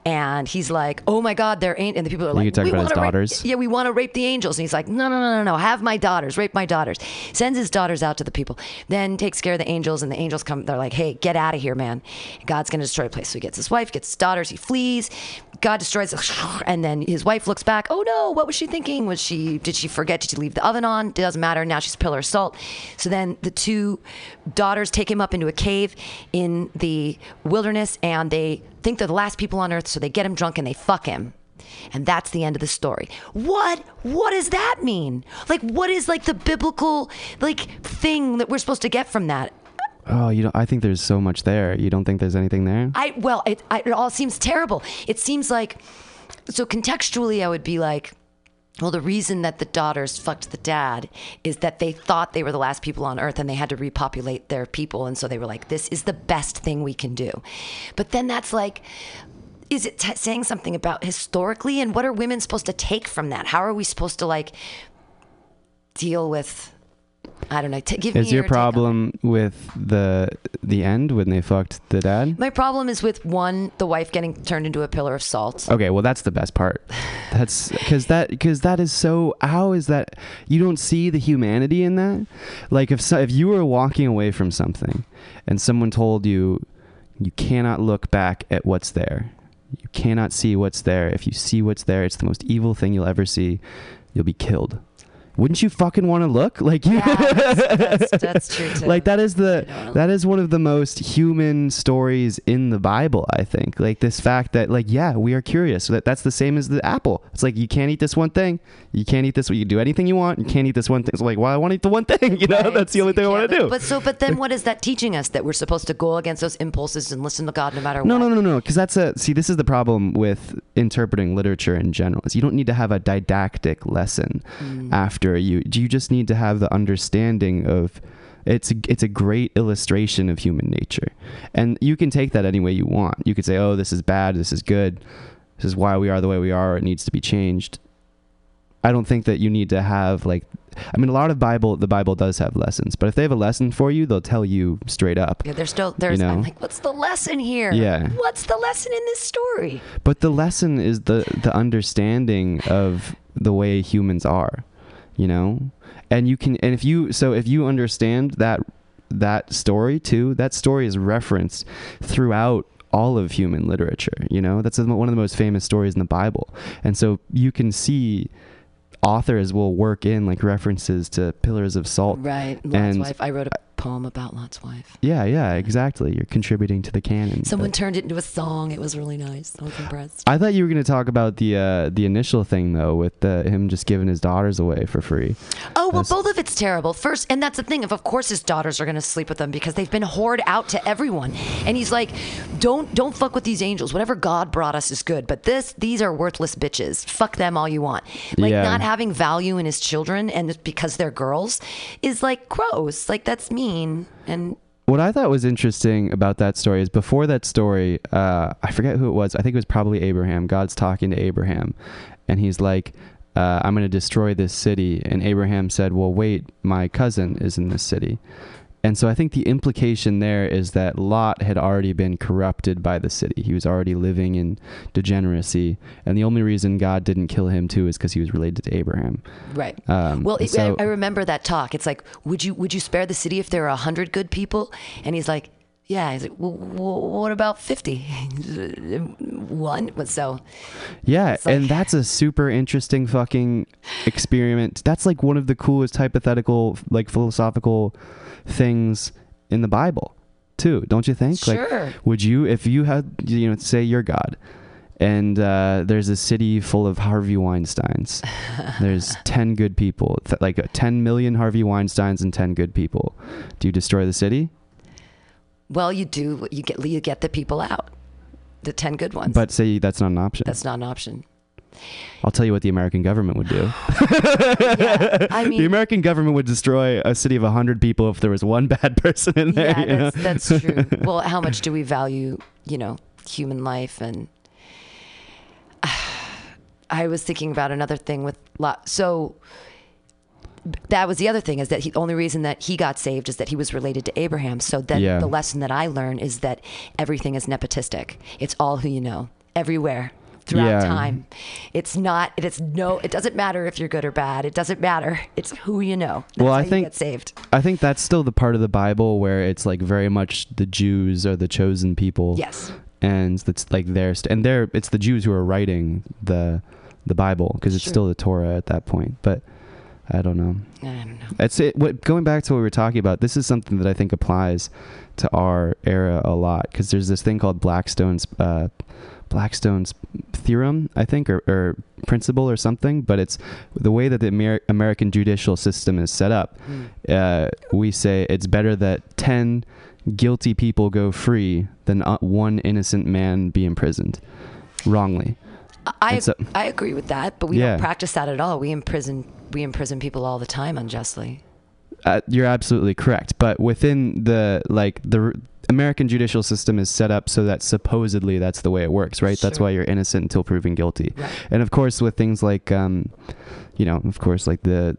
And he's like, "Oh my God, there ain't." and the people are like, could talk "We about his daughters. yeah, we want to rape the angels." And he's like, "No, no, no, no, no, have my daughters, rape my daughters." Sends his daughters out to the people, then takes care of the angels, and the angels come. They're like, "Hey, get out of here, man! God's going to destroy the place." So he gets his wife, gets his daughters, he flees. God destroys, *laughs* and then his wife looks back. Oh no, what was she thinking? Was she did she forget? Did she leave the oven on? It doesn't matter. Now she's a pillar of salt. So then the two daughters take him up into a cave in the wilderness, and they think they're the last people on earth. So they get him drunk and they fuck him. And that's the end of the story. What what does that mean? Like what is like the biblical like thing that we're supposed to get from that? Oh, you know, I think there's so much there. You don't think there's anything there? I well, it, I, it all seems terrible. It seems like so contextually, I would be like, well, the reason that the daughters fucked the dad is that they thought they were the last people on earth and they had to repopulate their people, and so they were like, this is the best thing we can do. But then that's like. Is it t- saying something about historically, and what are women supposed to take from that? How are we supposed to like deal with? I don't know. T- give me Is your take problem with the the end when they fucked the dad? My problem is with one, the wife getting turned into a pillar of salt. Okay, well that's the best part. That's because that because that is so. How is that? You don't see the humanity in that. Like if so, if you were walking away from something, and someone told you, you cannot look back at what's there. You cannot see what's there. If you see what's there, it's the most evil thing you'll ever see. You'll be killed. Wouldn't you fucking want to look *laughs* like you? Yeah, that's, that's, that's true too. *laughs* like that is the that is one of the most human stories in the bible i think like this fact that like yeah we are curious that that's the same as the apple it's like you can't eat this one thing you can't eat this one. you can do anything you want you can't eat this one thing it's like well i want to eat the one thing *laughs* you know Right? that's the only So thing i want to do But so, but then what is that teaching us? That we're supposed to go against those impulses and listen to God no matter no, what? no, no, no, because that's a see. This is the problem with interpreting literature in general. Is you don't need to have a didactic lesson Mm. after you. Do you just need to have the understanding of. It's a, it's a great illustration of human nature, and you can take that any way you want. You could say, "Oh, this is bad. This is good. This is why we are the way we are. It needs to be changed." I don't think that you need to have like. I mean, a lot of Bible, the Bible does have lessons, but if they have a lesson for you, they'll tell you straight up. Yeah, there's still there's. I'm like, what's the lesson here? Yeah. What's the lesson in this story? But the lesson is the the understanding of the way humans are, you know? And you can and if you so if you understand that that story too, that story is referenced throughout all of human literature, you know? That's one of the most famous stories in the Bible. And so you can see authors will work in like references to pillars of salt. Right, Lot's And- wife. I wrote a poem about Lot's wife. Yeah, yeah, exactly. You're contributing to the canon. Someone But- turned it into a song. It was really nice. I was impressed. I thought you were going to talk about the uh, the initial thing though, with the, him just giving his daughters away for free. Oh well, That's- both of it's terrible. First, and that's the thing. If of course his daughters are going to sleep with him because they've been whored out to everyone, and he's like, "Don't don't fuck with these angels. Whatever God brought us is good, but this these are worthless bitches. Fuck them all you want." Like Yeah. not having value in his children and because they're girls is like gross. Like that's mean. And What I thought was interesting about that story is before that story, uh, I forget who it was. I think it was probably Abraham. God's talking to Abraham, and he's like, uh, "I'm going to destroy this city." And Abraham said, "Well, wait, my cousin is in this city." And so I think the implication there is that Lot had already been corrupted by the city. He was already living in degeneracy, and the only reason God didn't kill him too is because he was related to Abraham. Right. Um, well, it, so- I, I remember that talk. It's like, would you would you spare the city if there are a hundred good people? And he's like, Yeah. He's like, well, well what about 50? *laughs* One. So, Yeah, like- and that's a super interesting fucking experiment. That's like one of the coolest hypothetical, like philosophical things in the Bible, too. Don't you think? Sure. Like, would you, if you had, you know, say you're God, and uh, there's a city full of Harvey Weinstein's. *laughs* there's ten good people, th- like uh, ten million Harvey Weinstein's and ten good people. Do you destroy the city? well, you do, you get, you get the people out, the 10 good ones. But say that's not an option. that's not an option. I'll tell you what the American government would do. *laughs* Yeah. I the American government would destroy a city of 100 people if there was one bad *laughs* person in there. yeah, that's, that's true. *laughs* Well, how much do we value, you know, human life? And *sighs* I was thinking about another thing with lot. So that was the other thing is that the only reason that he got saved is that he was related to Abraham. So then Yeah. the lesson that I learned is that everything is nepotistic. It's all who you know everywhere throughout Yeah. time. It's not. It's no. It doesn't matter if you're good or bad. It doesn't matter. It's who you know. That's Well, I think- saved. I think that's still the part of the Bible where it's like very much the Jews are the chosen people. Yes. And that's like their st- and they're it's the Jews who are writing the the Bible because it's Sure. still the Torah at that point. But I don't know. I don't know. It's it. What going back to what we were talking about. This is something that I think applies to our era a lot because there's this thing called Blackstone's uh, Blackstone's theorem, I think, or, or principle or something. But it's the way that the Amer- American judicial system is set up. Uh, we say it's better that ten guilty people go free than uh, one innocent man be imprisoned wrongly. I so- I agree with that, but we Yeah. don't practice that at all. We imprison we imprison people all the time unjustly. Uh, you're absolutely correct. But within the like the r- American judicial system is set up so that supposedly that's the way it works, right? That's why you're innocent until proven guilty. Right. And of course, with things like, um, you know, of course, like the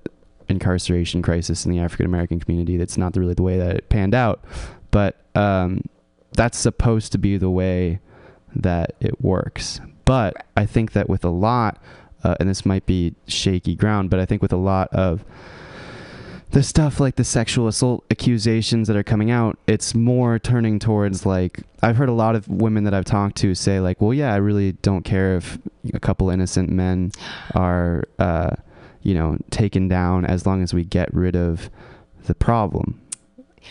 incarceration crisis in the African American community, that's not really the way that it panned out. But um, that's supposed to be the way that it works. But Right. I think that with a lot, uh, and this might be shaky ground, but I think with a lot of the stuff like the sexual assault accusations that are coming out, it's more turning towards like I've heard a lot of women that I've talked to say like, well, yeah, I really don't care if a couple innocent men are, uh, you know, taken down as long as we get rid of the problem.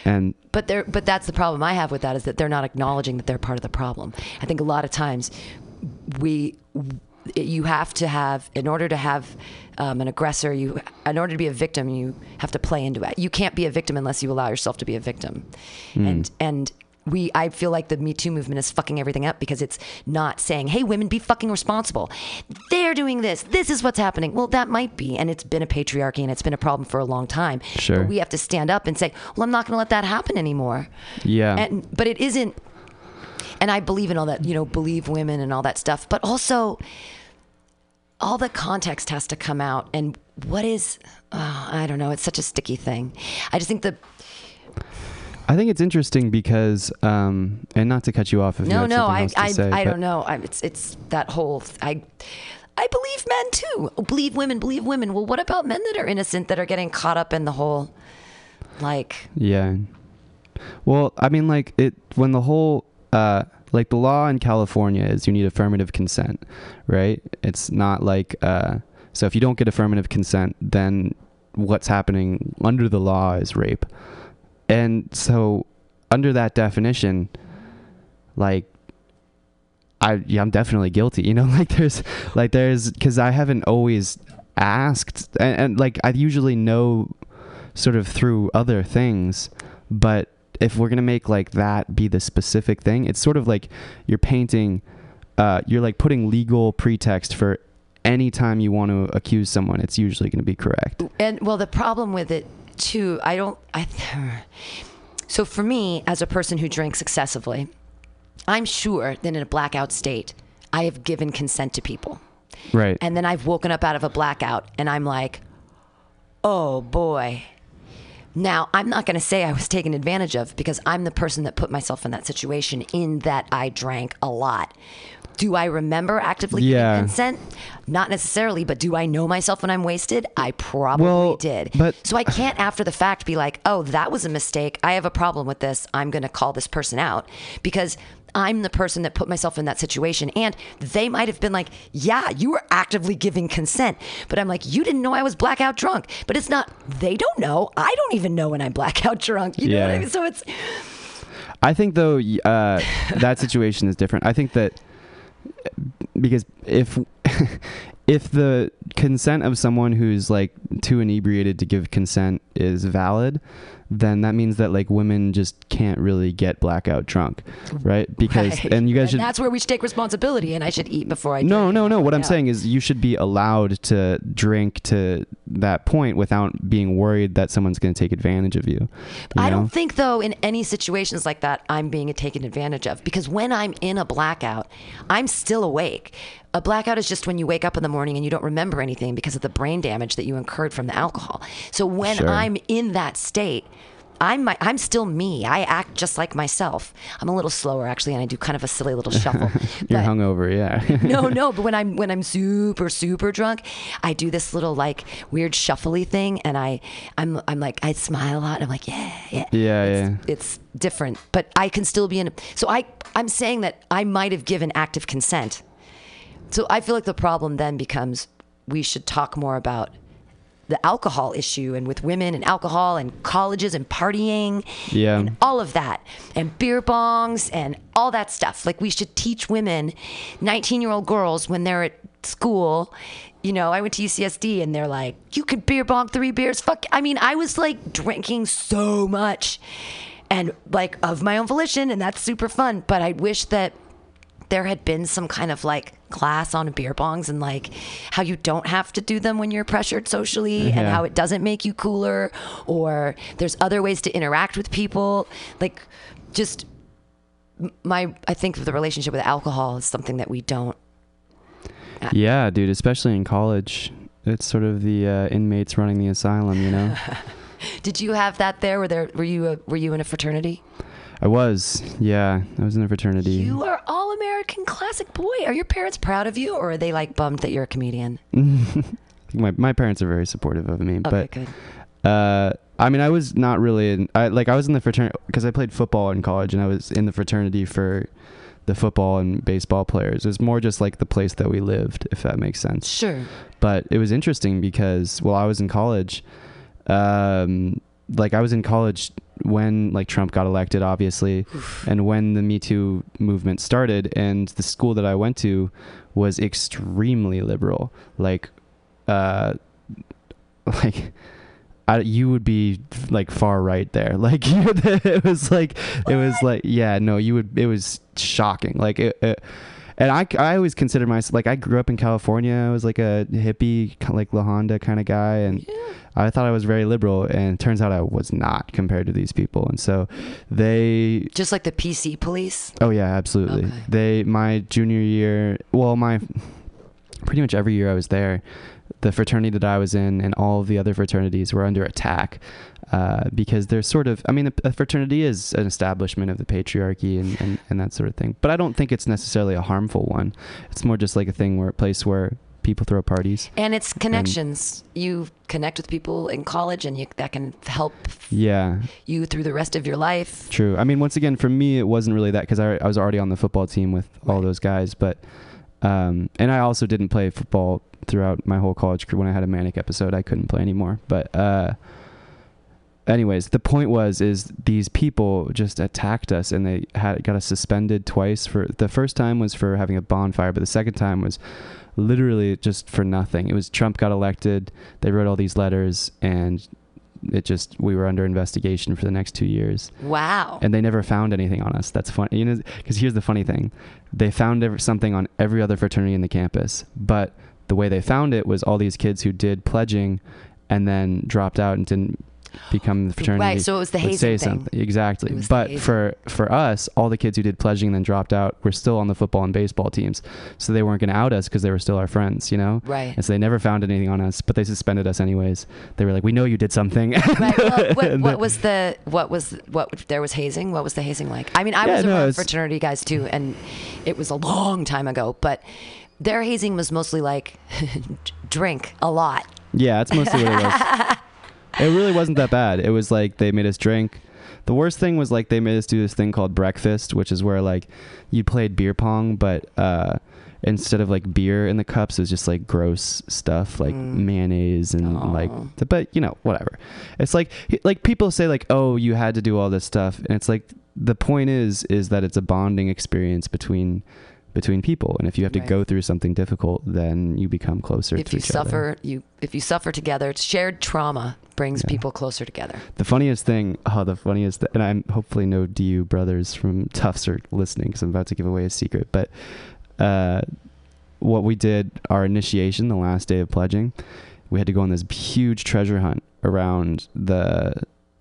And But they're but that's the problem I have with that is that they're not acknowledging that they're part of the problem. I think a lot of times we you have to have in order to have um, an aggressor you in order to be a victim you have to play into it you can't be a victim unless you allow yourself to be a victim and and we I feel like the Me Too movement is fucking everything up because it's not saying, "Hey, women, be fucking responsible." They're doing this. This is what's happening. Well, that might be, and it's been a patriarchy and it's been a problem for a long time. Sure. But we have to stand up and say, "Well, I'm not going to let that happen anymore." yeah, And but it isn't. And I believe in all that, you know, believe women and all that stuff. But also, all the context has to come out. And what is, oh, I don't know. It's such a sticky thing. I just think the I think it's interesting because, um, and not to cut you off if no, had no. I, I, say, I don't know. I, it's, it's that whole. I, I believe men too. Believe women. Believe women. Well, what about men that are innocent that are getting caught up in the whole, like, Yeah. Well, I mean, like it when the whole uh, like the law in California is you need affirmative consent, right? It's not like uh, so if you don't get affirmative consent, then what's happening under the law is rape, and so under that definition, like I yeah, I'm definitely guilty. You know, *laughs* like there's like there's because I haven't always asked, and, and like I usually know sort of through other things, but if we're gonna make like that be the specific thing, it's sort of like you're painting, uh, you're like putting legal pretext for any time you want to accuse someone. It's usually gonna be correct. And well, the problem with it too, I don't. I. *sighs* So for me, as a person who drinks excessively, I'm sure that in a blackout state, I have given consent to people, Right. and then I've woken up out of a blackout, and I'm like, oh boy. Now, I'm not going to say I was taken advantage of because I'm the person that put myself in that situation in that I drank a lot. Do I remember actively Yeah. giving consent? Not necessarily, but do I know myself when I'm wasted? I probably Well, did. but- so I can't after the fact be like, "Oh, that was a mistake. I have a problem with this. I'm going to call this person out." Because I'm the person that put myself in that situation and they might have been like, "Yeah, you were actively giving consent." But I'm like, "You didn't know I was blackout drunk." But it's not they don't know. I don't even know when I'm *laughs* blackout drunk. You know what I Yeah. mean? So it's I think though uh, *laughs* that situation is different. I think that because if *laughs* if the consent of someone who's like too inebriated to give consent is valid, then that means that like women just can't really get blackout drunk, right? *laughs* Because Right. and you guys should that's where we should take responsibility and I should eat before I no, drink. no, no. No. What I'm saying is you should be allowed to drink to that point without being worried that someone's going to take advantage of you. you I know? don't think though in any situations like that I'm being taken advantage of because when I'm in a blackout, I'm still awake. A blackout is just when you wake up in the morning and you don't remember anything because of the brain damage that you incurred from the alcohol. So when Sure. I'm in that state, I'm my, I'm still me. I act just like myself. I'm a little slower actually, and I do kind of a silly little *laughs* shuffle. You're hungover, yeah. *laughs* no, no. But when I'm when I'm super super drunk, I do this little like weird shuffly thing, and I I'm I'm like I smile a lot. And I'm like yeah yeah Yeah, it's, yeah. It's different, but I can still be in. So I I'm saying that I might have given active consent. So I feel like the problem then becomes we should talk more about the alcohol issue and with women and alcohol and colleges and partying Yeah. and all of that and beer bongs and all that stuff like we should teach women 19 year old girls when they're at school you know i went to ucsd and they're like you could beer bong three beers fuck i mean i was like drinking so much and like of my own volition and that's super fun but i wish that there had been some kind of like class on beer bongs and like how you don't have to do them when you're pressured socially and how it doesn't make you cooler or there's other ways to interact with people like just my i think the relationship with alcohol is something that we don't Yeah, dude, especially in college. It's sort of the uh, inmates running the asylum, you know. *laughs* did you have that there were there were you a, were you in a fraternity I was, yeah, I was in a fraternity. you are all american classic boy are your parents proud of you or are they like bummed that you're a comedian *laughs* my my parents are very supportive of me, okay but good uh, I mean, I was not really in. I like I was in the fraternity because I played football in college, and I was in the fraternity for the football and baseball players. It was more just like the place that we lived, if that makes sense. sure but it was interesting because while I was in college, um, like I was in college when like Trump got elected, obviously, and when the Me Too movement started, and the school that I went to was extremely liberal, like, uh, *laughs* like. I, you would be like far right there. *laughs* Like you, *laughs* it was like it was like yeah no you would it was shocking like it, it and I, I always consider myself like I grew up in California. I was like a hippie, like La Honda kind of guy, and I thought I was very liberal. And it turns out I was not compared to these people. And so they, just like the pc police oh yeah, absolutely. Okay. They my junior year, well my pretty much every year I was there, the fraternity that I was in and all of the other fraternities were under attack. Uh, because they're sort of, I mean, a, a fraternity is an establishment of the patriarchy and, and, and that sort of thing. But I don't think it's necessarily a harmful one. It's more just like a thing where a place where people throw parties. and it's connections you connect with people in college and you, that can help Yeah, you through the rest of your life true. I mean, once again, for me, it wasn't really that because I, I was already on the football team with all Right. those guys. But, um, and I also didn't play football throughout my whole college career. When I had a manic episode, I couldn't play anymore. But, uh, anyways, the point was is these people just attacked us and they had got us suspended twice for the first time was for having a bonfire, but the second time was literally just for nothing. It was Trump got elected, they wrote all these letters and it just we were under investigation for the next 2 years. Wow. And they never found anything on us. That's funny, you know, because here's the funny thing: they found something on every other fraternity in the campus, but the way they found it was all these kids who did pledging, and then dropped out and didn't become the fraternity. Right, so it was the hazing say thing. something exactly. Was But for for us, all the kids who did pledging and then dropped out were still on the football and baseball teams, so they weren't going to out us because they were still our friends, you know. Right. And so they never found anything on us, but they suspended us anyways. They were like, "We know you did something." right. Well, *laughs* what, what was the what was what there was hazing? What was the hazing like? I mean, I Yeah, was no, around it's- fraternity guys too, and it was a long time ago. But their hazing was mostly like *laughs* drink a lot. Yeah, that's mostly what it was. *laughs* it really wasn't that bad. It was like they made us drink. The worst thing was like they made us do this thing called breakfast, which is where like you played beer pong, but uh, instead of like beer in the cups, it was just like gross stuff like Mm. mayonnaise and Aw. like. But you know, whatever. It's like like people say like, oh, you had to do all this stuff, and it's like the point is is that it's a bonding experience between between people and if you have to Right. go through something difficult then you become closer if to you each other. suffer, you if you suffer together, shared trauma brings Yeah. people closer together. The funniest thing, oh, the funniest, and I'm hopefully no DU brothers from *laughs* Tufts are listening because I'm about to give away a secret. But uh, what we did, our initiation, the last day of pledging, we had to go on this huge treasure hunt around the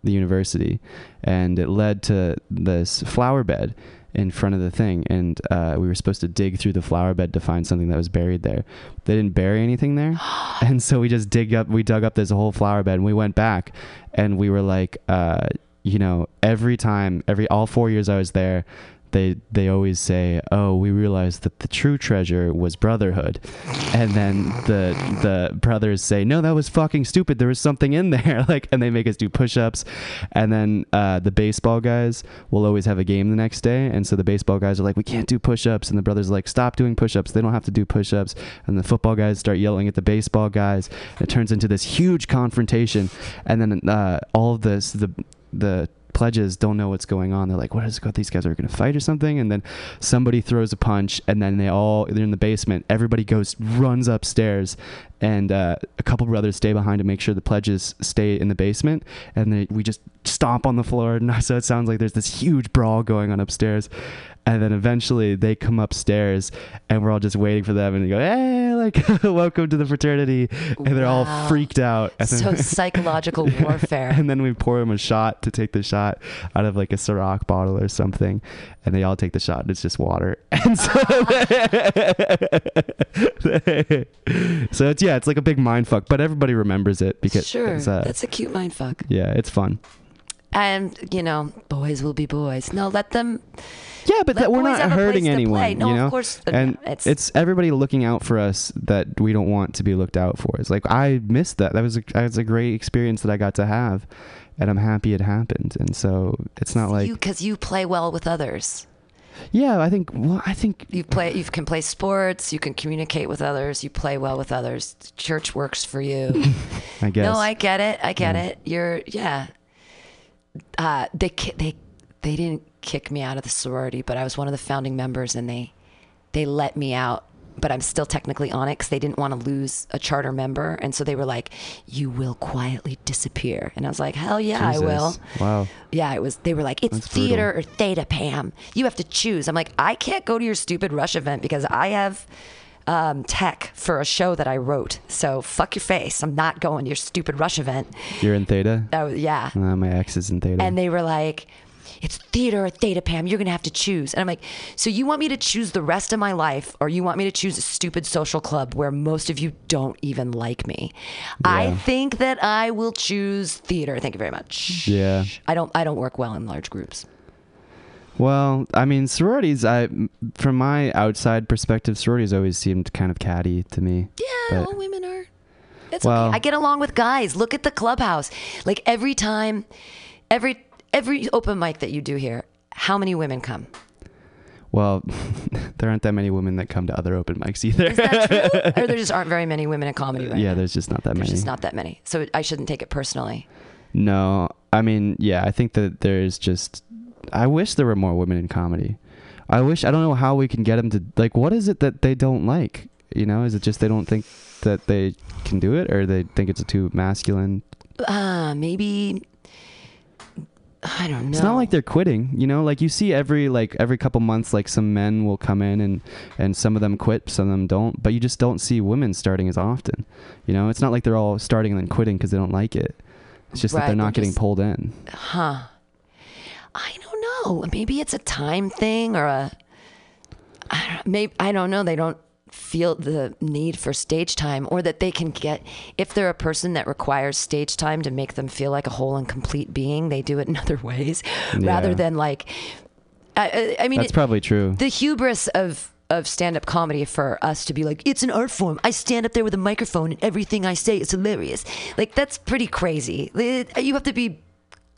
the university, and it led to this flower bed in front of the thing, and uh, we were supposed to dig through the flower bed to find something that was buried there. They didn't bury anything there, *gasps* and so we just dig up. We dug up this whole flower bed, and we went back, and we were like, uh, you know, every time, every all four years I was there. They they always say, "Oh, we realized that the true treasure was brotherhood," and then the the brothers say, "No, that was fucking stupid. There was something in there." *laughs* Like, and they make us do push-ups, and then uh, the baseball guys will always have a game the next day, and so the baseball guys are like, "We can't do push-ups," and the brothers are like, "Stop doing push-ups. They don't have to do push-ups." And the football guys start yelling at the baseball guys. It turns into this huge confrontation, and then uh, all of this the the pledges don't know what's going on. They're like, "What is it? These guys are going to fight or something?" And then somebody throws a punch, and then they all they're in the basement. Everybody goes runs upstairs, and uh, a couple brothers stay behind to make sure the pledges stay in the basement. And they, we just stomp on the floor, *laughs* and so it sounds like there's this huge brawl going on upstairs. And then eventually they come upstairs, and we're all just waiting for them, and they go, "Hey, like, *laughs* welcome to the fraternity!" And they're all freaked out. And So then- *laughs* psychological warfare. and then we pour them a shot to take the shot out of like a Ciroc bottle or something, and they all take the shot. And it's just water, *laughs* and so, so it's yeah, it's like a big mind fuck. But everybody remembers it because sure, it's, uh, that's a cute mind fuck. yeah, it's fun. And you know, boys will be boys. No, let them. Yeah, but that we're not have a place hurting anyone. No, you of know. course, uh, and it's- it's, everybody looking out for us that we don't want to be looked out for. It's like I missed that. That was a, that was a great experience that I got to have, and I'm happy it happened. And so it's not like you because you play well with others. yeah. I think well, I think You play. You can play sports. You can communicate with others. You play well with others. Church works for you. *laughs* I guess No, I get it. I get Yeah. it. You're yeah. Uh, they they they didn't kick me out of the sorority, but I was one of the founding members, and they they let me out. But I'm still technically on it because they didn't want to lose a charter member, and so they were like, "You will quietly disappear," and I was like, "Hell yeah, I will." Wow. Yeah, it was. They were like, "It's That's theater or theta, Pam. You have to choose." I'm like, "I can't go to your stupid Rush event because I have um, tech for a show that I wrote. So fuck your face. I'm not going to your stupid Rush event." You're in theta. Was, yeah. Uh, my ex is in theta. And they were like, "It's theater or theta, Pam. You're gonna have to choose." And I'm like, "So you want me to choose the rest of my life, or you want me to choose a stupid social club where most of you don't even like me?" I think that I will choose theater. Thank you very much. yeah. I don't. I don't work well in large groups. Well, I mean, sororities. I, from my outside perspective, sororities always seemed kind of catty to me. Yeah, But- all women are. It's Well- okay. I get along with guys. Look at the clubhouse. Like every time, every every open mic that you do here, how many women come? Well, *laughs* there aren't that many women that come to other open mics either. Is that true? *laughs* or there just aren't very many women in comedy right yeah, now? there's just not that There's many. just not that many. So I shouldn't take it personally. No, I mean, yeah, I think that there's just. I wish there were more women in comedy. I wish. I don't know how we can get them to like. What is it that they don't like? You know, is it just they don't think that they can do it, or they think it's too masculine? Uh, maybe. I don't know. It's not like they're quitting, you know. Like you see every like every couple months, like some men will come in and and some of them quit, some of them don't. But you just don't see women starting as often. You know, it's not like they're all starting and then quitting because they don't like it. It's just that they're not they're getting just- pulled in. Huh. I know. Maybe it's a time thing or a. I don't, maybe I don't know. They don't feel the need for stage time, or that they can get if they're a person that requires stage time to make them feel like a whole and complete being. They do it in *laughs* other ways, rather than like. I, I I mean, That's it- probably true. the hubris of of stand-up comedy for us to be like it's an art form i stand up there with a microphone and everything i say is hilarious like that's pretty crazy you have to be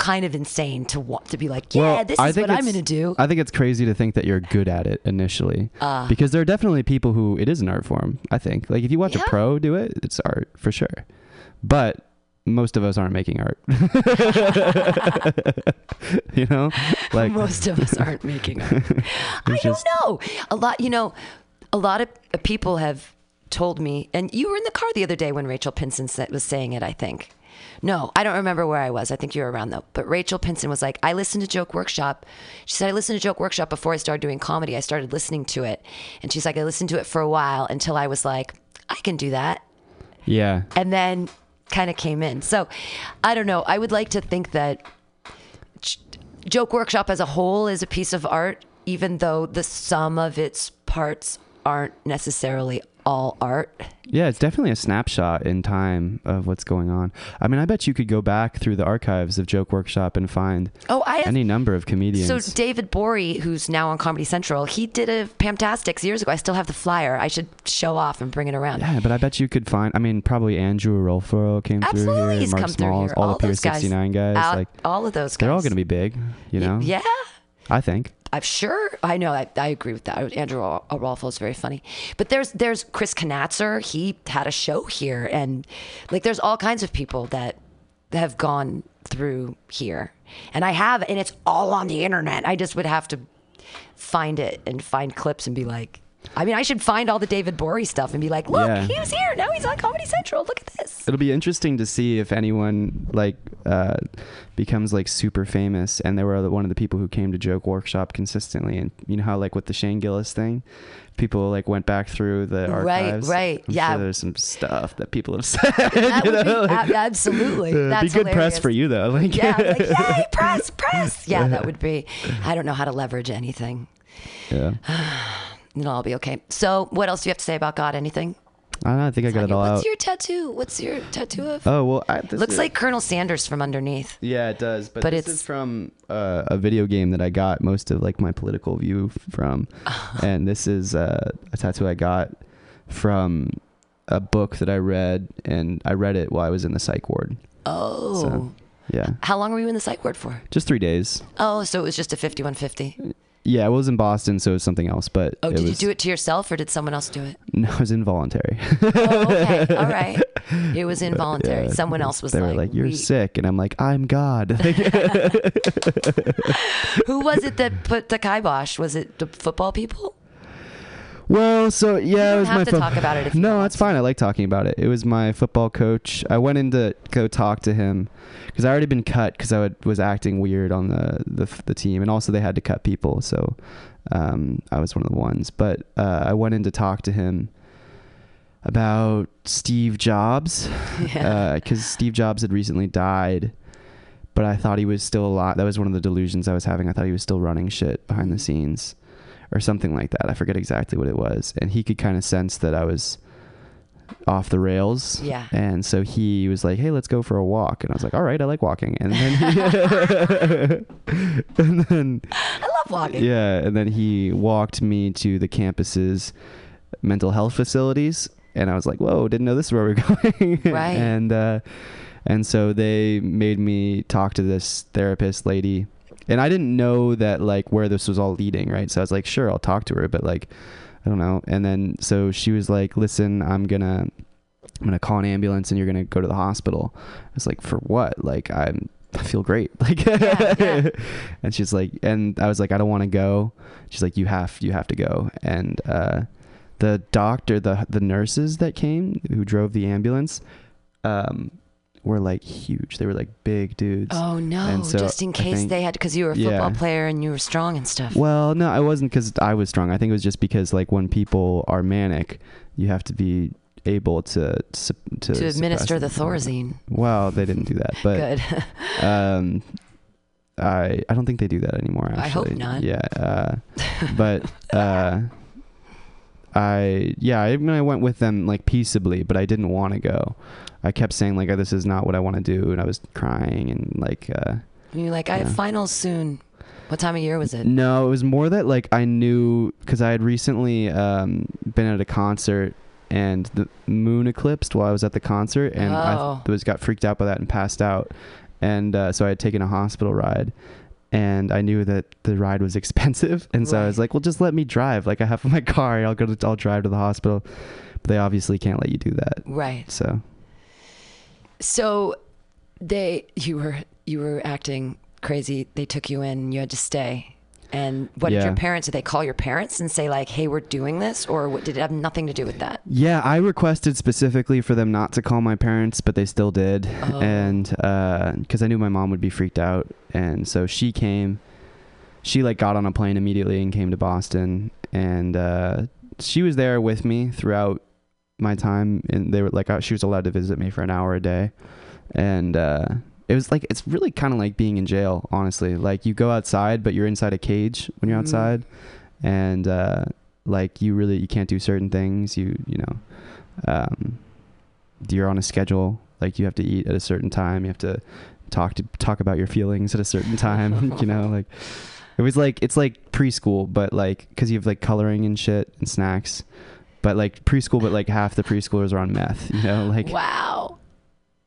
kind of insane to want to be like yeah Well, this I is think what i'm gonna do I think it's crazy to think that you're good at it initially, because there are definitely people who it is an art form. I think, like if you watch Yeah. a pro do it, it's art for sure. But most of us aren't making art. *laughs* you know, like most of us aren't making art. *laughs* I just- don't know. A lot, you know, a lot of uh, people have told me, and you were in the car the other day when Rachel Pinson was saying it, I think. No, I don't remember where I was. I think you were around though. But Rachel Pinson was like, I listened to Joke Workshop. She said, I listened to Joke Workshop before I started doing comedy. I started listening to it. And she's like, I listened to it for a while until I was like, I can do that yeah, and then kind of came in. So I don't know. I would like to think that Joke Workshop as a whole is a piece of art, even though the sum of its parts aren't necessarily all art. yeah. It's definitely a snapshot in time of what's going on. I mean, I bet you could go back through the archives of Joke Workshop and find Oh, I have. any number of comedians. so David Gborie, who's now on Comedy Central, he did a Pamtastics years ago. I still have the flyer. I should show off and bring it around. Yeah, but I bet you could find. I mean, probably Andrew Rolfo came through here. he's Mark come through here. all, All the Pier those guys. 69 guys. Out- like all of those guys. they're all going to be big, you know. Yeah. I think. I'm sure. I know. I, I agree with that. Andrew Arolfo is very funny. But there's there's Chris Knatzer. He had a show here, and like there's all kinds of people that have gone through here, and I have, and it's all on the internet. I just would have to find it and find clips and be like. I mean, I should find all the David Gborie stuff and be like, look, Yeah. he was here. Now he's on Comedy Central. Look at this. It'll be interesting to see if anyone like uh, becomes like super famous. And they were one of the people who came to Joke Workshop consistently. And you know how like with the Shane Gillis thing, people like went back through the Right, archives. right, I'm yeah. Sure there's some stuff that people have *laughs* said. That you would be like, ab- absolutely. *laughs* uh, That's be good press for you though. Like Yeah, like, *laughs* yay, press, press. Yeah, that would be. I don't know how to leverage anything. yeah. *sighs* *sighs* *sighs* It'll all be okay. So, what else do you have to say about God? Anything? I don't know. I think I got it all What's out. your tattoo? What's your tattoo of? Oh well, I, this Looks is- like Colonel Sanders from underneath. Yeah, it does. But, But this it's- is from uh, a video game that I got most of like my political view from, *laughs* and this is uh, a tattoo I got from a book that I read, and I read it while I was in the psych ward. Oh. So, yeah, How long were you in the psych ward for? just three days. Oh, so it was just a 5150. Yeah, I was in Boston, so it was something else. But Oh, it did you do it to yourself or did someone else do it? No, it was involuntary. Oh, okay. All *laughs* right. It was involuntary. Yeah, Someone else was they like, were like, "You're "We-" sick," and I'm like, "I'm God." *laughs* Who was it that put the kibosh? Was it the football people? Well, so yeah, don't it was my talk about it if no, that's fine. I like talking about it. It was my football coach. I went in to go talk to him because I already been cut because I would, was acting weird on the, the the team, and also they had to cut people, so um, I was one of the ones. But uh, I went in to talk to him about Steve Jobs *laughs* Yeah. because Steve Jobs had recently died. But I thought he was still alive. That was one of the delusions I was having. I thought he was still running shit behind the scenes or something like that. I forget exactly what it was. And he could kind of sense that I was off the rails. Yeah. And so he was like, "Hey, let's go for a walk." And I was like, "All right, I like walking." And then he *laughs* and then I love walking. yeah, and then he walked me to the campus's mental health facilities, and I was like, "Whoa, didn't know this is where we we're *laughs* going." Right. and uh, and so they made me talk to this therapist lady, and I didn't know that like where this was all leading, right? So I was like, "Sure, I'll talk to her," but like, I don't know. And then so she was like, "Listen, I'm gonna." I'm gonna call an ambulance and you're gonna go to the hospital. I was like, for what? Like I'm I feel great. *laughs* Like Yeah, yeah. *laughs* and she's like and I was like, I don't wanna go. She's like, You have you have to go and uh the doctor, the the nurses that came who drove the ambulance, um, were like huge. They were like big dudes. Oh no! So just in case think- they had, because you were a Yeah. football player and you were strong and stuff. Well, no, I wasn't because I was strong. I think it was just because like when people are manic, you have to be able to to, to, To administer the. Thorazine. Well, they didn't do that, but Good. *laughs* um, I I don't think they do that anymore. Actually, I hope not. Yeah, uh, but uh, *laughs* I yeah I, mean, I went with them like peaceably, but I didn't want to go. I kept saying like, oh, "This is not what I want to do," and I was crying and like. Uh, And you're like, I have finals soon. What time of year was it? No, it was more that like I knew because I had recently um, been at a concert and the moon eclipsed while I was at the concert, and Oh. I was got freaked out by that and passed out, and uh, so I had taken a hospital ride. And I knew that the ride was *laughs* expensive, and so I was like, "Well, just let me drive. Like I have my *laughs* car. I'll go. To, I'll drive to the hospital." But they obviously can't let you do that. Right. So So they you were you were acting crazy. They took you in. You had to stay. And what did your parents? Did they call your parents and say like, "Hey, we're doing this," or what, did it have nothing to do with that? Yeah, I requested specifically for them not to call my parents, but they still did, Oh. and because I knew my mom would be freaked out, and so she came. She like got on a plane immediately and came to Boston, and uh, she was there with me throughout my time, and they were like, uh, she was allowed to visit me for an hour a day, and uh, it was like it's really kind of like being in jail, honestly. Like you go outside, but you're inside a cage when you're Mhm. outside, and uh, like you really you can't do certain things. You you know, um, you're on a schedule. Like you have to eat at a certain time. You have to talk to talk about your feelings at a certain time. *laughs* you know, like it was like it's like preschool, but like because you have like coloring and shit and snacks. But like preschool, but like half the preschoolers are on meth. *laughs* You know, like Wow.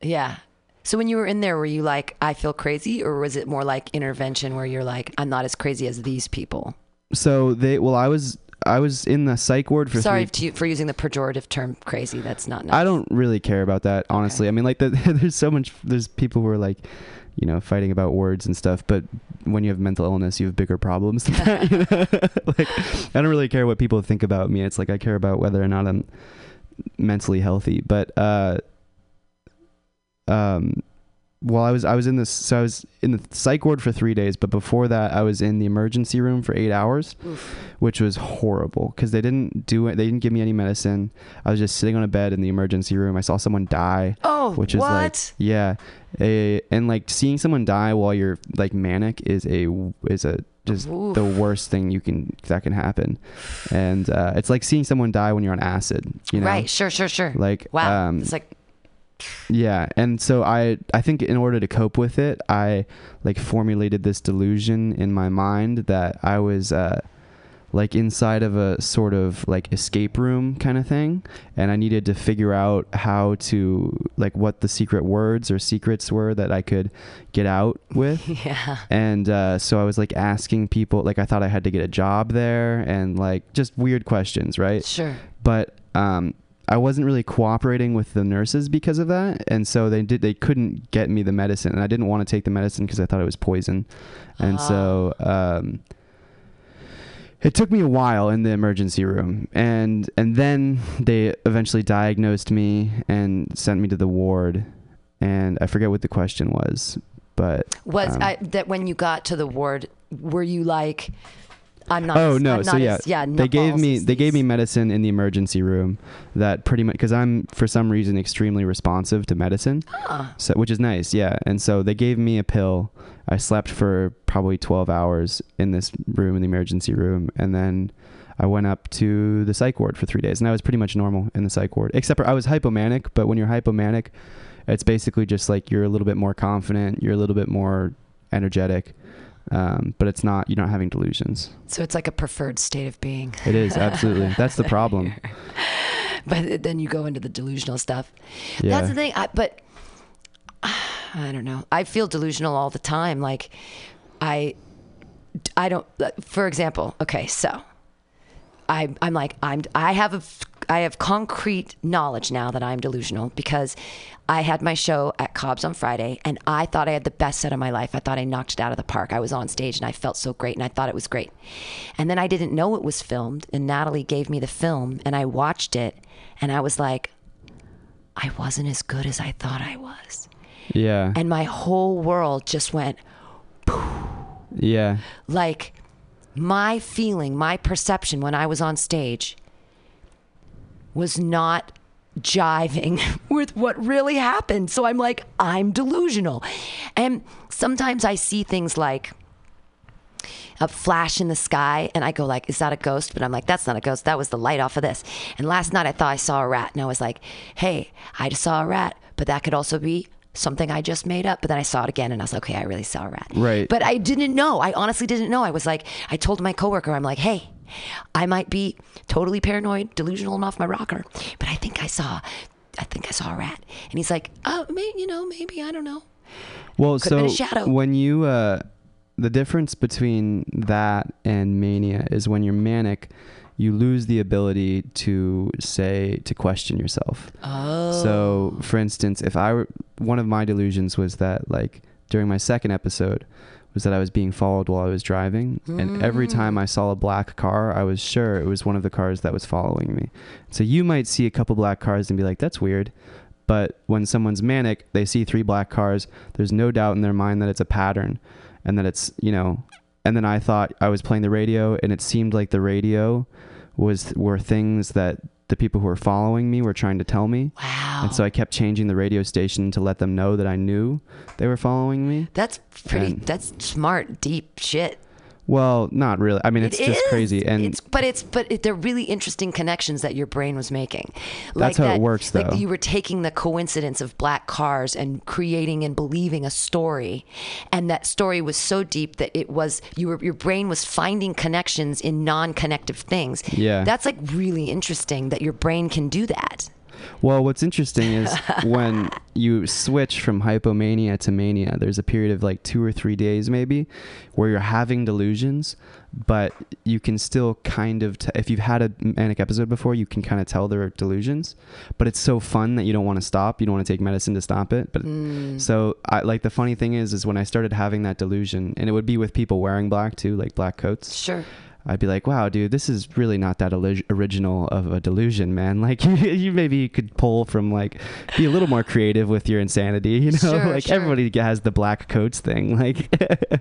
Yeah. So when you were in there, were you like, "I feel crazy," or was it more like intervention where you're like, "I'm not as crazy as these people"? so they. Well, I was I was in the psych ward for Sorry three to, for using the pejorative term "crazy." That's not nice. I don't really care about that, honestly. I mean, like, the, *laughs* there's so much. There's people who are like, you know, fighting about words and stuff. But when you have mental illness, you have bigger problems than that. You know? *laughs* *laughs* like, I don't really care what people think about me. It's like I care about whether or not I'm mentally healthy. But uh, um, while I was I was in this, so I was in the psych ward for three days. But before that, I was in the emergency room for eight hours Oof. which was horrible because they didn't do it. They didn't give me any medicine. I was just sitting on a bed in the emergency room. I saw someone die, Oh, which is what? like, yeah, a, and like seeing someone die while you're like manic is a is a just Oof. the worst thing you can that can happen, and uh, it's like seeing someone die when you're on acid. You know, Right. Sure. Sure. Sure. Like, wow. um, it's like yeah, and so I I think in order to cope with it, I like formulated this delusion in my mind that I was uh like inside of a sort of like escape room kind of thing and I needed to figure out how to like what the secret words or secrets were that I could get out *laughs* with yeah. and uh, so I was like asking people like I thought I had to get a job there and like just weird questions right Sure. but um, I wasn't really cooperating with the nurses because of that, and so they did they couldn't get me the medicine, and I didn't want to take the medicine because I thought it was poison, and so um, it took me a while in the emergency room, and and then they eventually diagnosed me and sent me to the ward, and I forget what the question was, but Was um, I, that when you got to the ward? Were you like, I'm not? Oh as- no! I'm So not yeah, as- yeah. they gave me as they gave me medicine in the emergency room that pretty much because I'm for some reason extremely responsive to medicine, Huh. so which is nice, yeah. And so they gave me a pill. I slept for probably 12 hours in this room in the emergency room, and then I went up to the psych ward for three days, and I was pretty much normal in the psych ward, except for I was hypomanic. But when you're hypomanic, it's basically just like you're a little bit more confident, you're a little bit more energetic, um, but it's not you're not having delusions. So it's like a preferred state of being. It is absolutely. *laughs* That's the problem. *laughs* But then you go into the delusional stuff. Yeah. That's the thing. I, but I don't know. I feel delusional all the time. Like I, I don't. For example, okay, so I, I'm like I'm. I have a. I have concrete knowledge now that I'm delusional because I had my show at Cobb's on Friday and I thought I had the best set of my life. I thought I knocked it out of the park. I was on stage and I felt so great and I thought it was great. And then I didn't know it was filmed and Natalie gave me the film and I watched it and I was like, I wasn't as good as I thought I was. Yeah. And my whole world just went Yeah. like my feeling, my perception when I was on stage was not jiving *laughs* with what really happened. So I'm like, I'm delusional. And sometimes I see things like a flash in the sky and I go like, is that a ghost? But I'm like, that's not a ghost. That was the light off of this. And last night I thought I saw a rat and I was like, hey, I just saw a rat, but that could also be something I just made up. But then I saw it again and I was like, okay, I really saw a rat. Right. But I didn't know. I honestly didn't know. I was like, I told my coworker, I'm like, hey, I might be totally paranoid, delusional and off my rocker, but I think I saw, I think I saw a rat. And he's like, oh, maybe, you know, maybe, I don't know. Well, Could've so when you uh, the difference between that and mania is when you're manic, you lose the ability to say to question yourself. Oh. So, for instance, if I were one of my delusions was that like during my second episode was that I was being followed while I was driving, and every mm. time I saw a black car, I was sure it was one of the cars that was following me. So you might see a couple black cars and be like, "That's weird." But when someone's manic, they see three black cars. There's no doubt in their mind that it's a pattern and that it's, you know, and then I thought I was playing the radio and it seemed like the radio was were things that the people who were following me were trying to tell me. Wow. And so I kept changing the radio station to let them know that I knew they were following me. That's pretty. And- that's smart, deep shit. Well, not really. I mean, it's It just is. crazy. And it's but it's but it, they're really interesting connections that your brain was making. That's how it works, Like though. you were taking the coincidence of black cars and creating and believing a story, and that story was so deep that it was you were your brain was finding connections in non-connective things. Yeah. that's like really interesting that your brain can do that. Well, what's interesting is *laughs* when you switch from hypomania to mania, there's a period of like two or three days maybe where you're having delusions, but you can still kind of, t- if you've had a manic episode before, you can kind of tell they're delusions, but it's so fun that you don't want to stop. You don't want to take medicine to stop it. But mm. so I like the funny thing is, is when I started having that delusion and it would be with people wearing black too, like black coats. Sure. I'd be like, wow, dude, this is really not that ori- original of a delusion, man. *laughs* Like, you maybe you could pull from like, be a little more creative with your insanity, you know? Sure, like sure. everybody has the black coats thing. Like,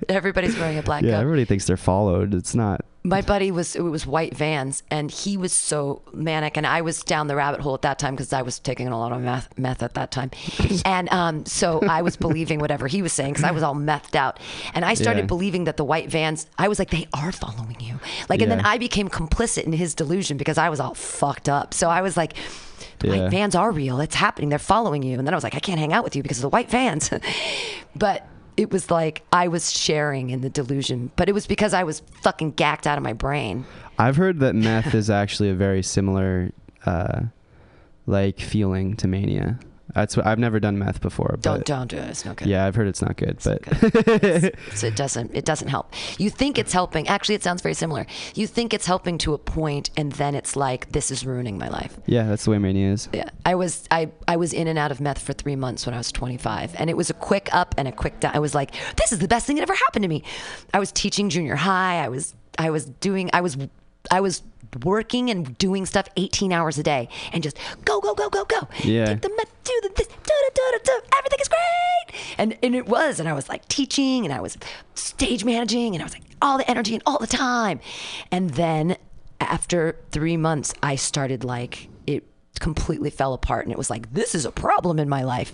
*laughs* Everybody's wearing a black yeah, coat. everybody thinks they're followed. It's not. My buddy was it was white vans and he was so manic and i was down the rabbit hole at that time because i was taking a lot of meth, meth at that time. *laughs* And um, so i was believing whatever he was saying because i was all methed out. And i started Yeah. believing that the white vans i was like they are following you. Like and then i became complicit in his delusion because i was all fucked up. So i was like the Yeah. white vans are real. It's happening. They're following you. And then i was like i can't hang out with you because of the white vans. *laughs* But it was like I was sharing in the delusion, but it was because I was fucking gacked out of my brain. I've heard that meth is *laughs* actually a very similar, uh, like feeling to mania. That's what I've never done meth before. Don't don't do it. It's no good. yeah, I've heard it's not good, but So *laughs* it doesn't it doesn't help. You think it's helping. Actually, it sounds very similar. You think it's helping to a point, and then it's like this is ruining my life. yeah, that's the way mania is. Yeah, I was I I was in and out of meth for three months when I was 25, and it was a quick up and a quick down. I was like, this is the best thing that ever happened to me. I was teaching junior high. I was I was doing I was I was working and doing stuff 18 hours a day and just go go go go go. Yeah. Take the do the this, do do do do. Everything is great, and and it was, and I was like teaching, and I was stage managing, and I was like all the energy and all the time, and then after three months, I started like it completely fell apart, and it was like this is a problem in my life,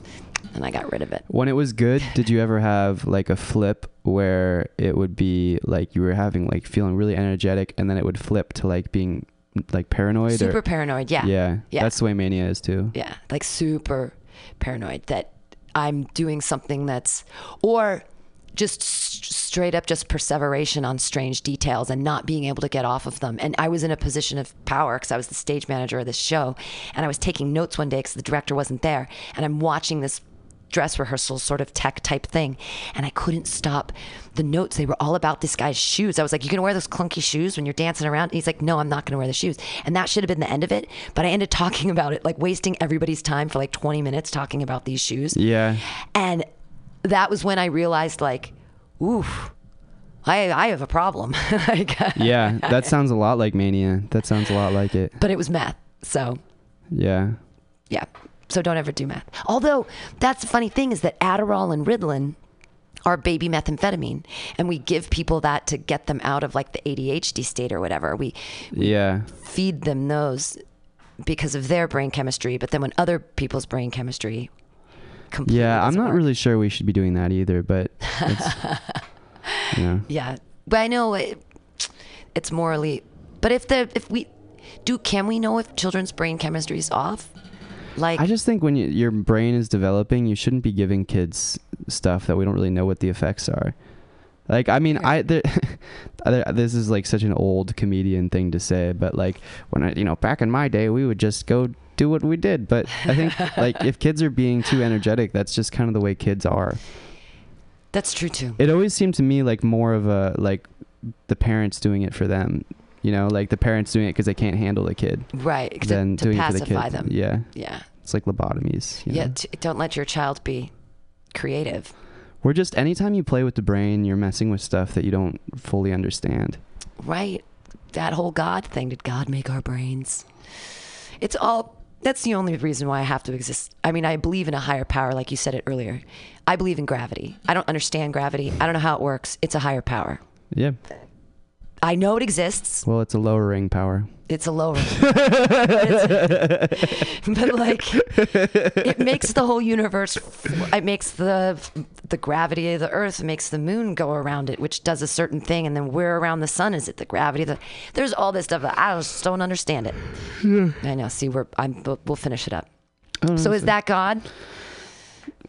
and I got rid of it. When it was good, did you ever have like a flip where it would be like you were having like feeling really energetic and then it would flip to like being like paranoid Super or paranoid, yeah. yeah, Yeah. that's the way mania is too. yeah, like super paranoid that I'm doing something that's, or just s- straight up just perseveration on strange details and not being able to get off of them. And I was in a position of power because I was the stage manager of this show, and I was taking notes one day because the director wasn't there, and I'm watching this dress rehearsal sort of tech type thing and i couldn't stop the notes they were all about this guy's shoes i was like you gonna wear those clunky shoes when you're dancing around and he's like no i'm not gonna wear the shoes and that should have been the end of it but i ended talking *laughs* about it like wasting everybody's time for like 20 minutes talking about these shoes Yeah. and that was when i realized like oof i i have a problem *laughs* like, Yeah, *laughs* that sounds a lot like mania. That sounds a lot like it. but it was meth so Yeah. Yeah. So don't ever do meth. Although that's the funny thing is that Adderall and Ritalin are baby methamphetamine, and we give people that to get them out of like the ADHD state or whatever. We Yeah. feed them those because of their brain chemistry, but then when other people's brain chemistry completely Yeah, I'm doesn't work. really sure we should be doing that either, but it's, *laughs* you know. Yeah, but I know it, it's morally. But if the if we do, can we know if children's brain chemistry is off? Like I just think when you, your brain is developing, you shouldn't be giving kids stuff that we don't really know what the effects are. Like, I mean, I there, *laughs* this is like such an old comedian thing to say, but like when I, you know, back in my day, we would just go do what we did. But I think *laughs* like if kids are being too energetic, that's just kind of the way kids are. that's true too. It always seemed to me like more of a like the parents doing it for them. You know, like the parents doing it because they can't handle the kid, Right, to, to doing it for the pacify kid. them. Yeah, Yeah, it's like lobotomies. you yeah. know? t- don't let your child be creative. We're just anytime you play with the brain, you're messing with stuff that you don't fully understand. Right, that whole God thing. Did God make our brains? It's all. That's the only reason why I have to exist. I mean, I believe in a higher power, like you said it earlier. I believe in gravity. I don't understand gravity. I don't know how it works. It's a higher power. Yeah. I know it exists. Well, it's a lowering power. It's a lower. It's- *laughs* but like, it makes the whole universe. It makes the the gravity of the Earth makes the moon go around it, which does a certain thing, and then we're around the sun. Is it the gravity? Of the there's all this stuff that I just don't understand it. Hmm. I know. See, we're I'm. We'll finish it up. So is that God?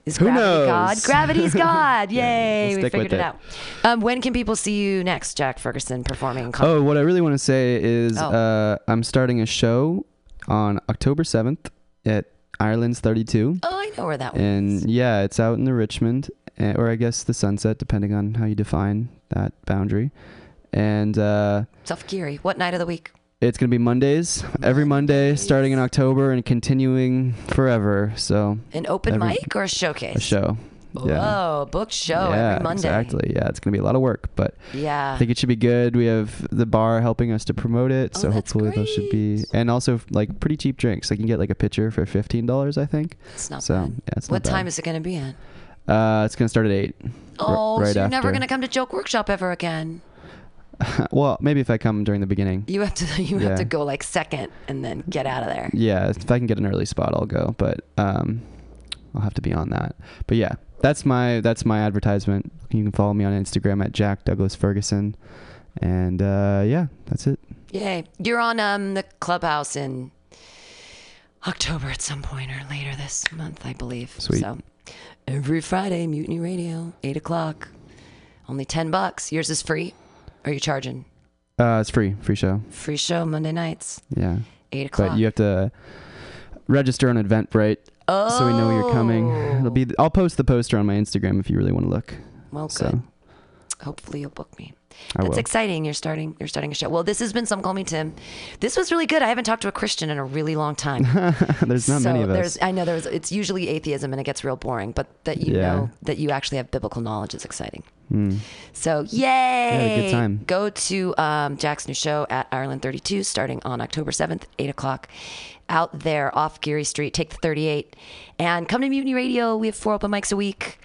Is Who gravity knows? God? Gravity's *laughs* God! Yay! we'll we figured it it. out. Um, when can people see you next, Jack Ferguson, performing? in com- Oh, what I really want to say is Oh. uh, I'm starting a show on October 7th at Ireland's 32. Oh, I know where that one is. And yeah, it's out in the Richmond, eh, or I guess the Sunset, depending on how you define that boundary. And uh, Self Geary. What night of the week? It's going to be Mondays, every Monday, starting in October and continuing forever. So An open Every- mic or a showcase? a show. Yeah. Whoa, booked show yeah, every Monday. exactly. Yeah, it's going to be a lot of work, but Yeah. I think it should be good. We have the bar helping us to promote it, Oh, so hopefully those should be and also like pretty cheap drinks. You can get like a pitcher for fifteen dollars, I think. it's not so bad. yeah, it's What time bad. is it going to be at? Uh, it's gonna start at eight. Oh, right so you're never going to come to Joke Workshop ever again. *laughs* well, maybe if I come during the beginning. You have to *laughs* you have to go like second and then get out of there. Yeah, if I can get an early spot, I'll go. But um, I'll have to be on that. But yeah, that's my that's my advertisement. You can follow me on Instagram at Jack Douglas Ferguson, and uh, yeah, that's it. Yay. You're on um the clubhouse in October at some point or later this month, I believe. Sweet. So every Friday, Mutiny Radio, eight o'clock. Only ten bucks. Yours is free. Are you charging? Uh, it's free, free show. Free show Monday nights, Yeah, eight o'clock. but you have to register on Eventbrite oh, so we know you're coming. It'll be. I'll post the poster on my Instagram if you really want to look. well good. So Hopefully you'll book me. I That's will. exciting. You're starting. You're starting a show. Well, this has been some call me Tim. This was really good. I haven't talked to a Christian in a really long time. *laughs* There's not so many of there's, us. I know there's. It's usually atheism and it gets real boring. But that you Yeah. know that you actually have biblical knowledge is exciting. Hmm. So yay! a good time. Go to um, Jack's new show at Ireland 32, starting on October 7th, eight o'clock. Out there off Geary Street. Take the 38, and come to Mutiny Radio. We have four open mics a week.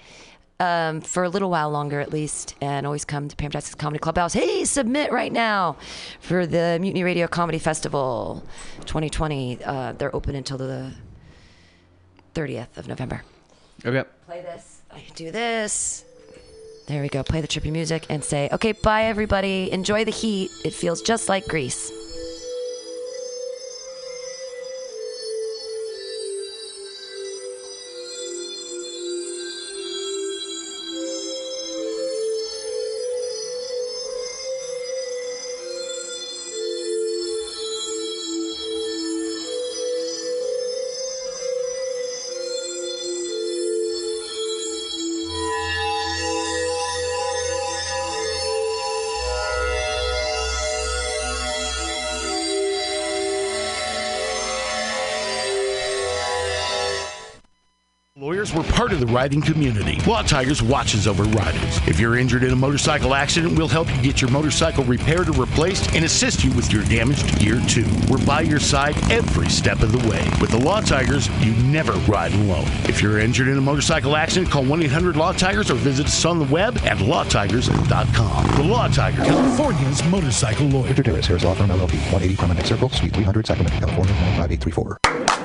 Um, for a little while longer at least, and always come to Pam Jackson's Comedy Clubhouse. Hey, submit right now for the Mutiny Radio Comedy Festival 2020. Uh, they're open until the 30th of November Okay. play this. I do this. There we go. Play the trippy music and say, okay, bye, everybody. Enjoy the heat. It feels just like Greece. Of the riding community. Law Tigers watches over riders. If you're injured in a motorcycle accident, we'll help you get your motorcycle repaired or replaced and assist you with your damaged gear too. We're by your side every step of the way. With the Law Tigers, you never ride alone. If you're injured in a motorcycle accident, call 1-800-LAW TIGERS or visit us on the web at lawtigers.com. The Law Tiger, California's motorcycle lawyer. Victor Terrace, Harris Law Firm LLP, 180 Promenade Circle, Suite 300, Sacramento, California, 95834.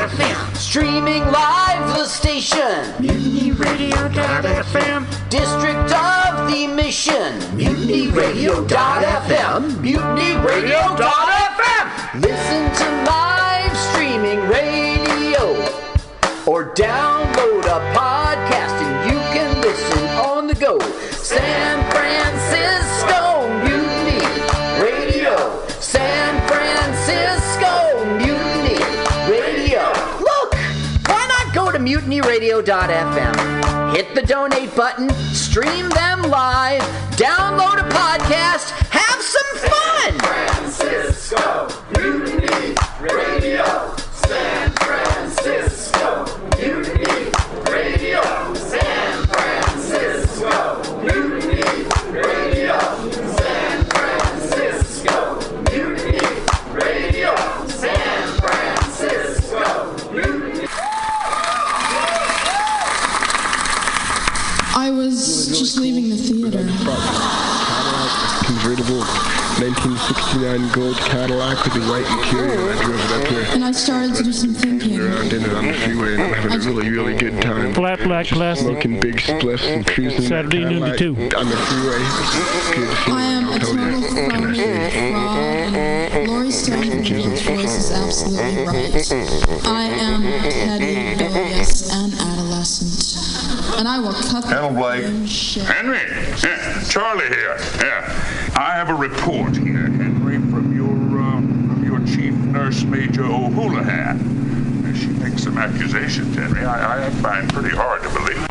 Streaming live the station. MutinyRadio.fm. District of the Mission. MutinyRadio.fm. MutinyRadio.fm. Listen to live streaming radio or download a podcast and you can listen on the go. San mutinyradio.fm? Hit the donate button, stream them live, download a podcast, have some fun. Francisco Mutiny Radio. San 1969 gold Cadillac with the white interior. I drove it up here And I started to do some thinking. around in it on the freeway and I'm having a really, really good time. Flat black classic. Smoking big spliffs and cruising Saturday noon to two. on the freeway. Good to I am a Tell total you. fraud. and Laurie Stone's voice is absolutely right. I am petty, bilious, and adolescent. And I will cut the Hello, Blake. damn. Henry, yeah, Charlie here. Yeah, I have a report here, Henry, from your uh, from your chief nurse, Major O'Houlihan. She makes some accusations, Henry. I, I find pretty hard to believe.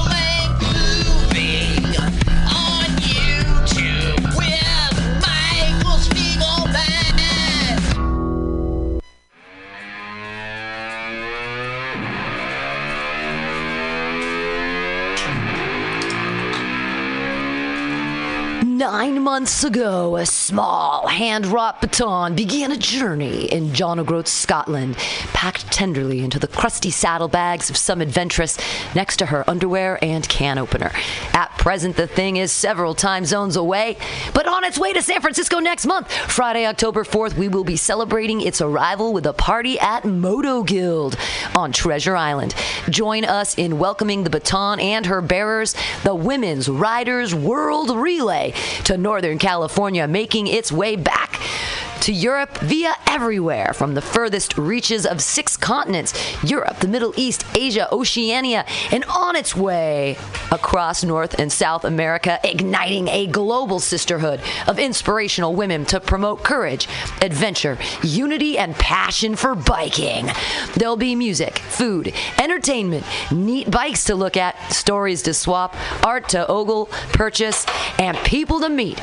Nine months ago, a small hand-wrought baton began a journey in John O'Groats, Scotland, packed tenderly into the crusty saddlebags of some adventuress next to her underwear and can opener. At present, the thing is several time zones away, but on its way to San Francisco next month. Friday, October 4th, we will be celebrating its arrival with a party at Moto Guild on Treasure Island. Join us in welcoming the baton and her bearers, the Women's Riders World Relay, to Northern California, making its way back to Europe via everywhere from the furthest reaches of six continents Europe, the Middle East, Asia, Oceania, and on its way across North and South America, igniting a global sisterhood of inspirational women to promote courage, adventure, unity, and passion for biking. There'll be music, food, entertainment, neat bikes to look at, stories to swap, art to ogle, purchase, and people to meet.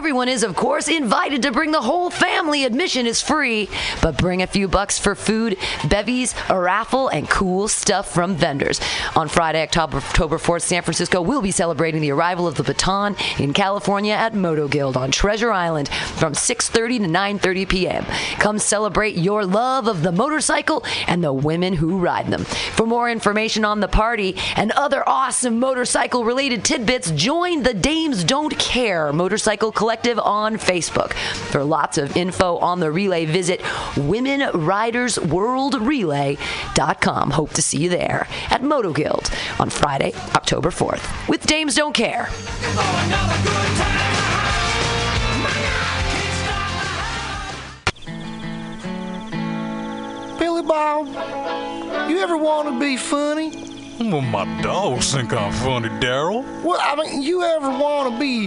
Everyone is, of course, invited to bring the whole family. Admission is free, but bring a few bucks for food, bevies, a raffle, and cool stuff from vendors. On Friday, October, October 4th, San Francisco will be celebrating the arrival of the baton in California at Moto Guild on Treasure Island from 6:30 to 9:30 p.m. Come celebrate your love of the motorcycle and the women who ride them. For more information on the party and other awesome motorcycle related tidbits, join the Dames Don't Care Motorcycle Collective on Facebook. For lots of info on the relay, visit womenridersworldrelay.com. Hope to see you there at Moto Guild on Friday, October 4th with Dames Don't Care. Billy Bob, you ever want to be funny? Well, my dogs think I'm funny, Daryl. Well, I mean, you ever want to be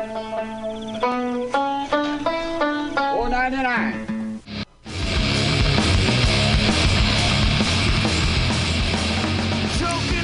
Four ninety nine.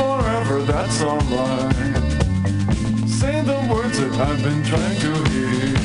forever, that's alright. Say the words that I've been trying to hear.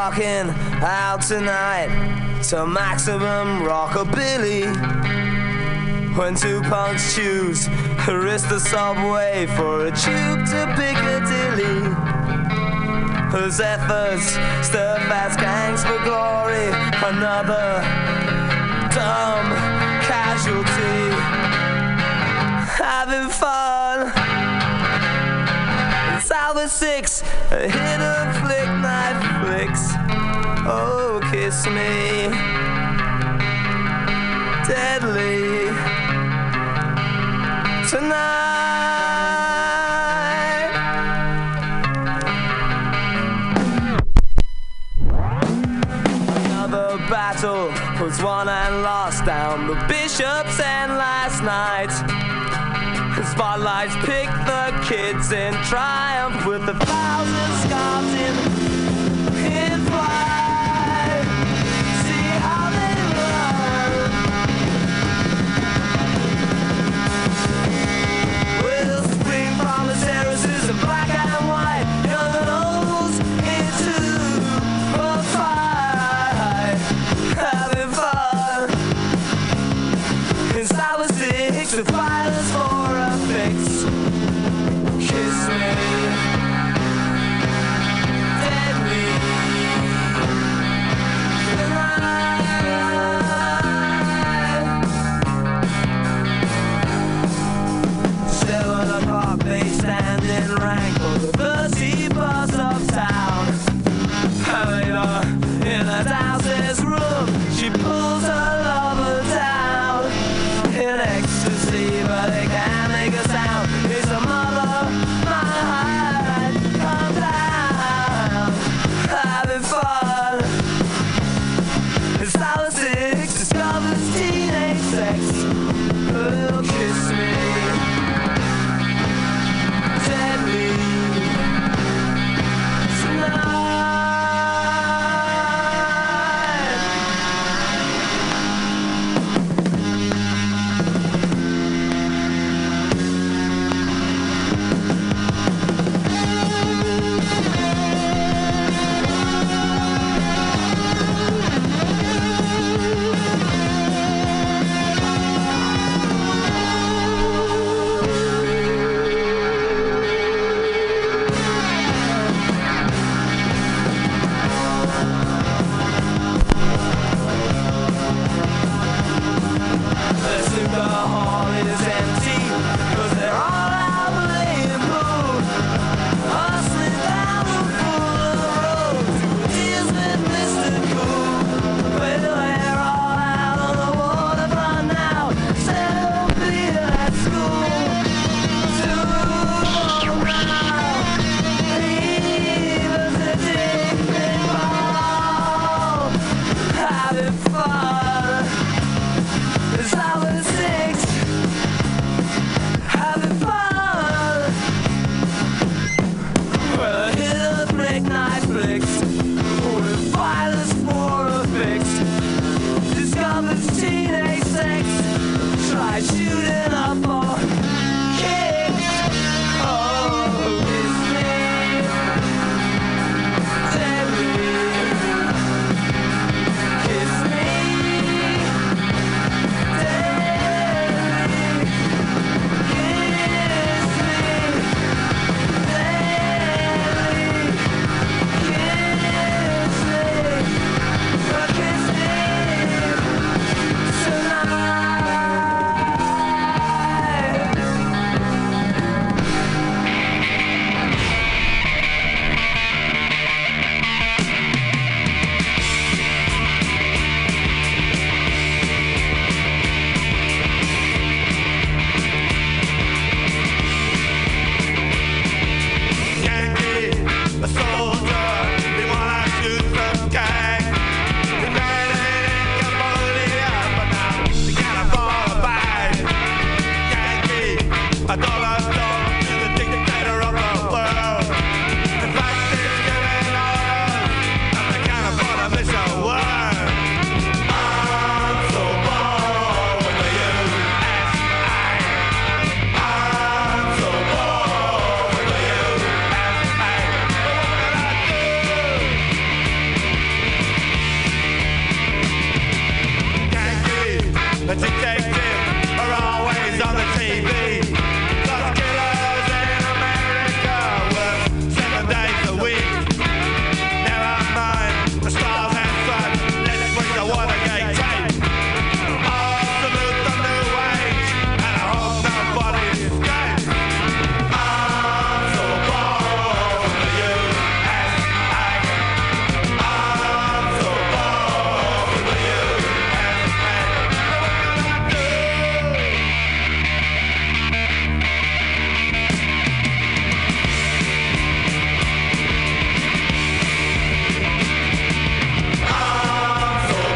rocking out tonight to maximum rockabilly. When two punks choose, risk the subway for a tube to Piccadilly. Whose efforts stir fast gangs for glory, another dumb casualty. Having fun or six. A hit of flick, night flicks. Oh, kiss me. Deadly. Tonight. Another battle was won and lost down the bishops and last night spotlights, pick the kids and triumph with a thousand scars in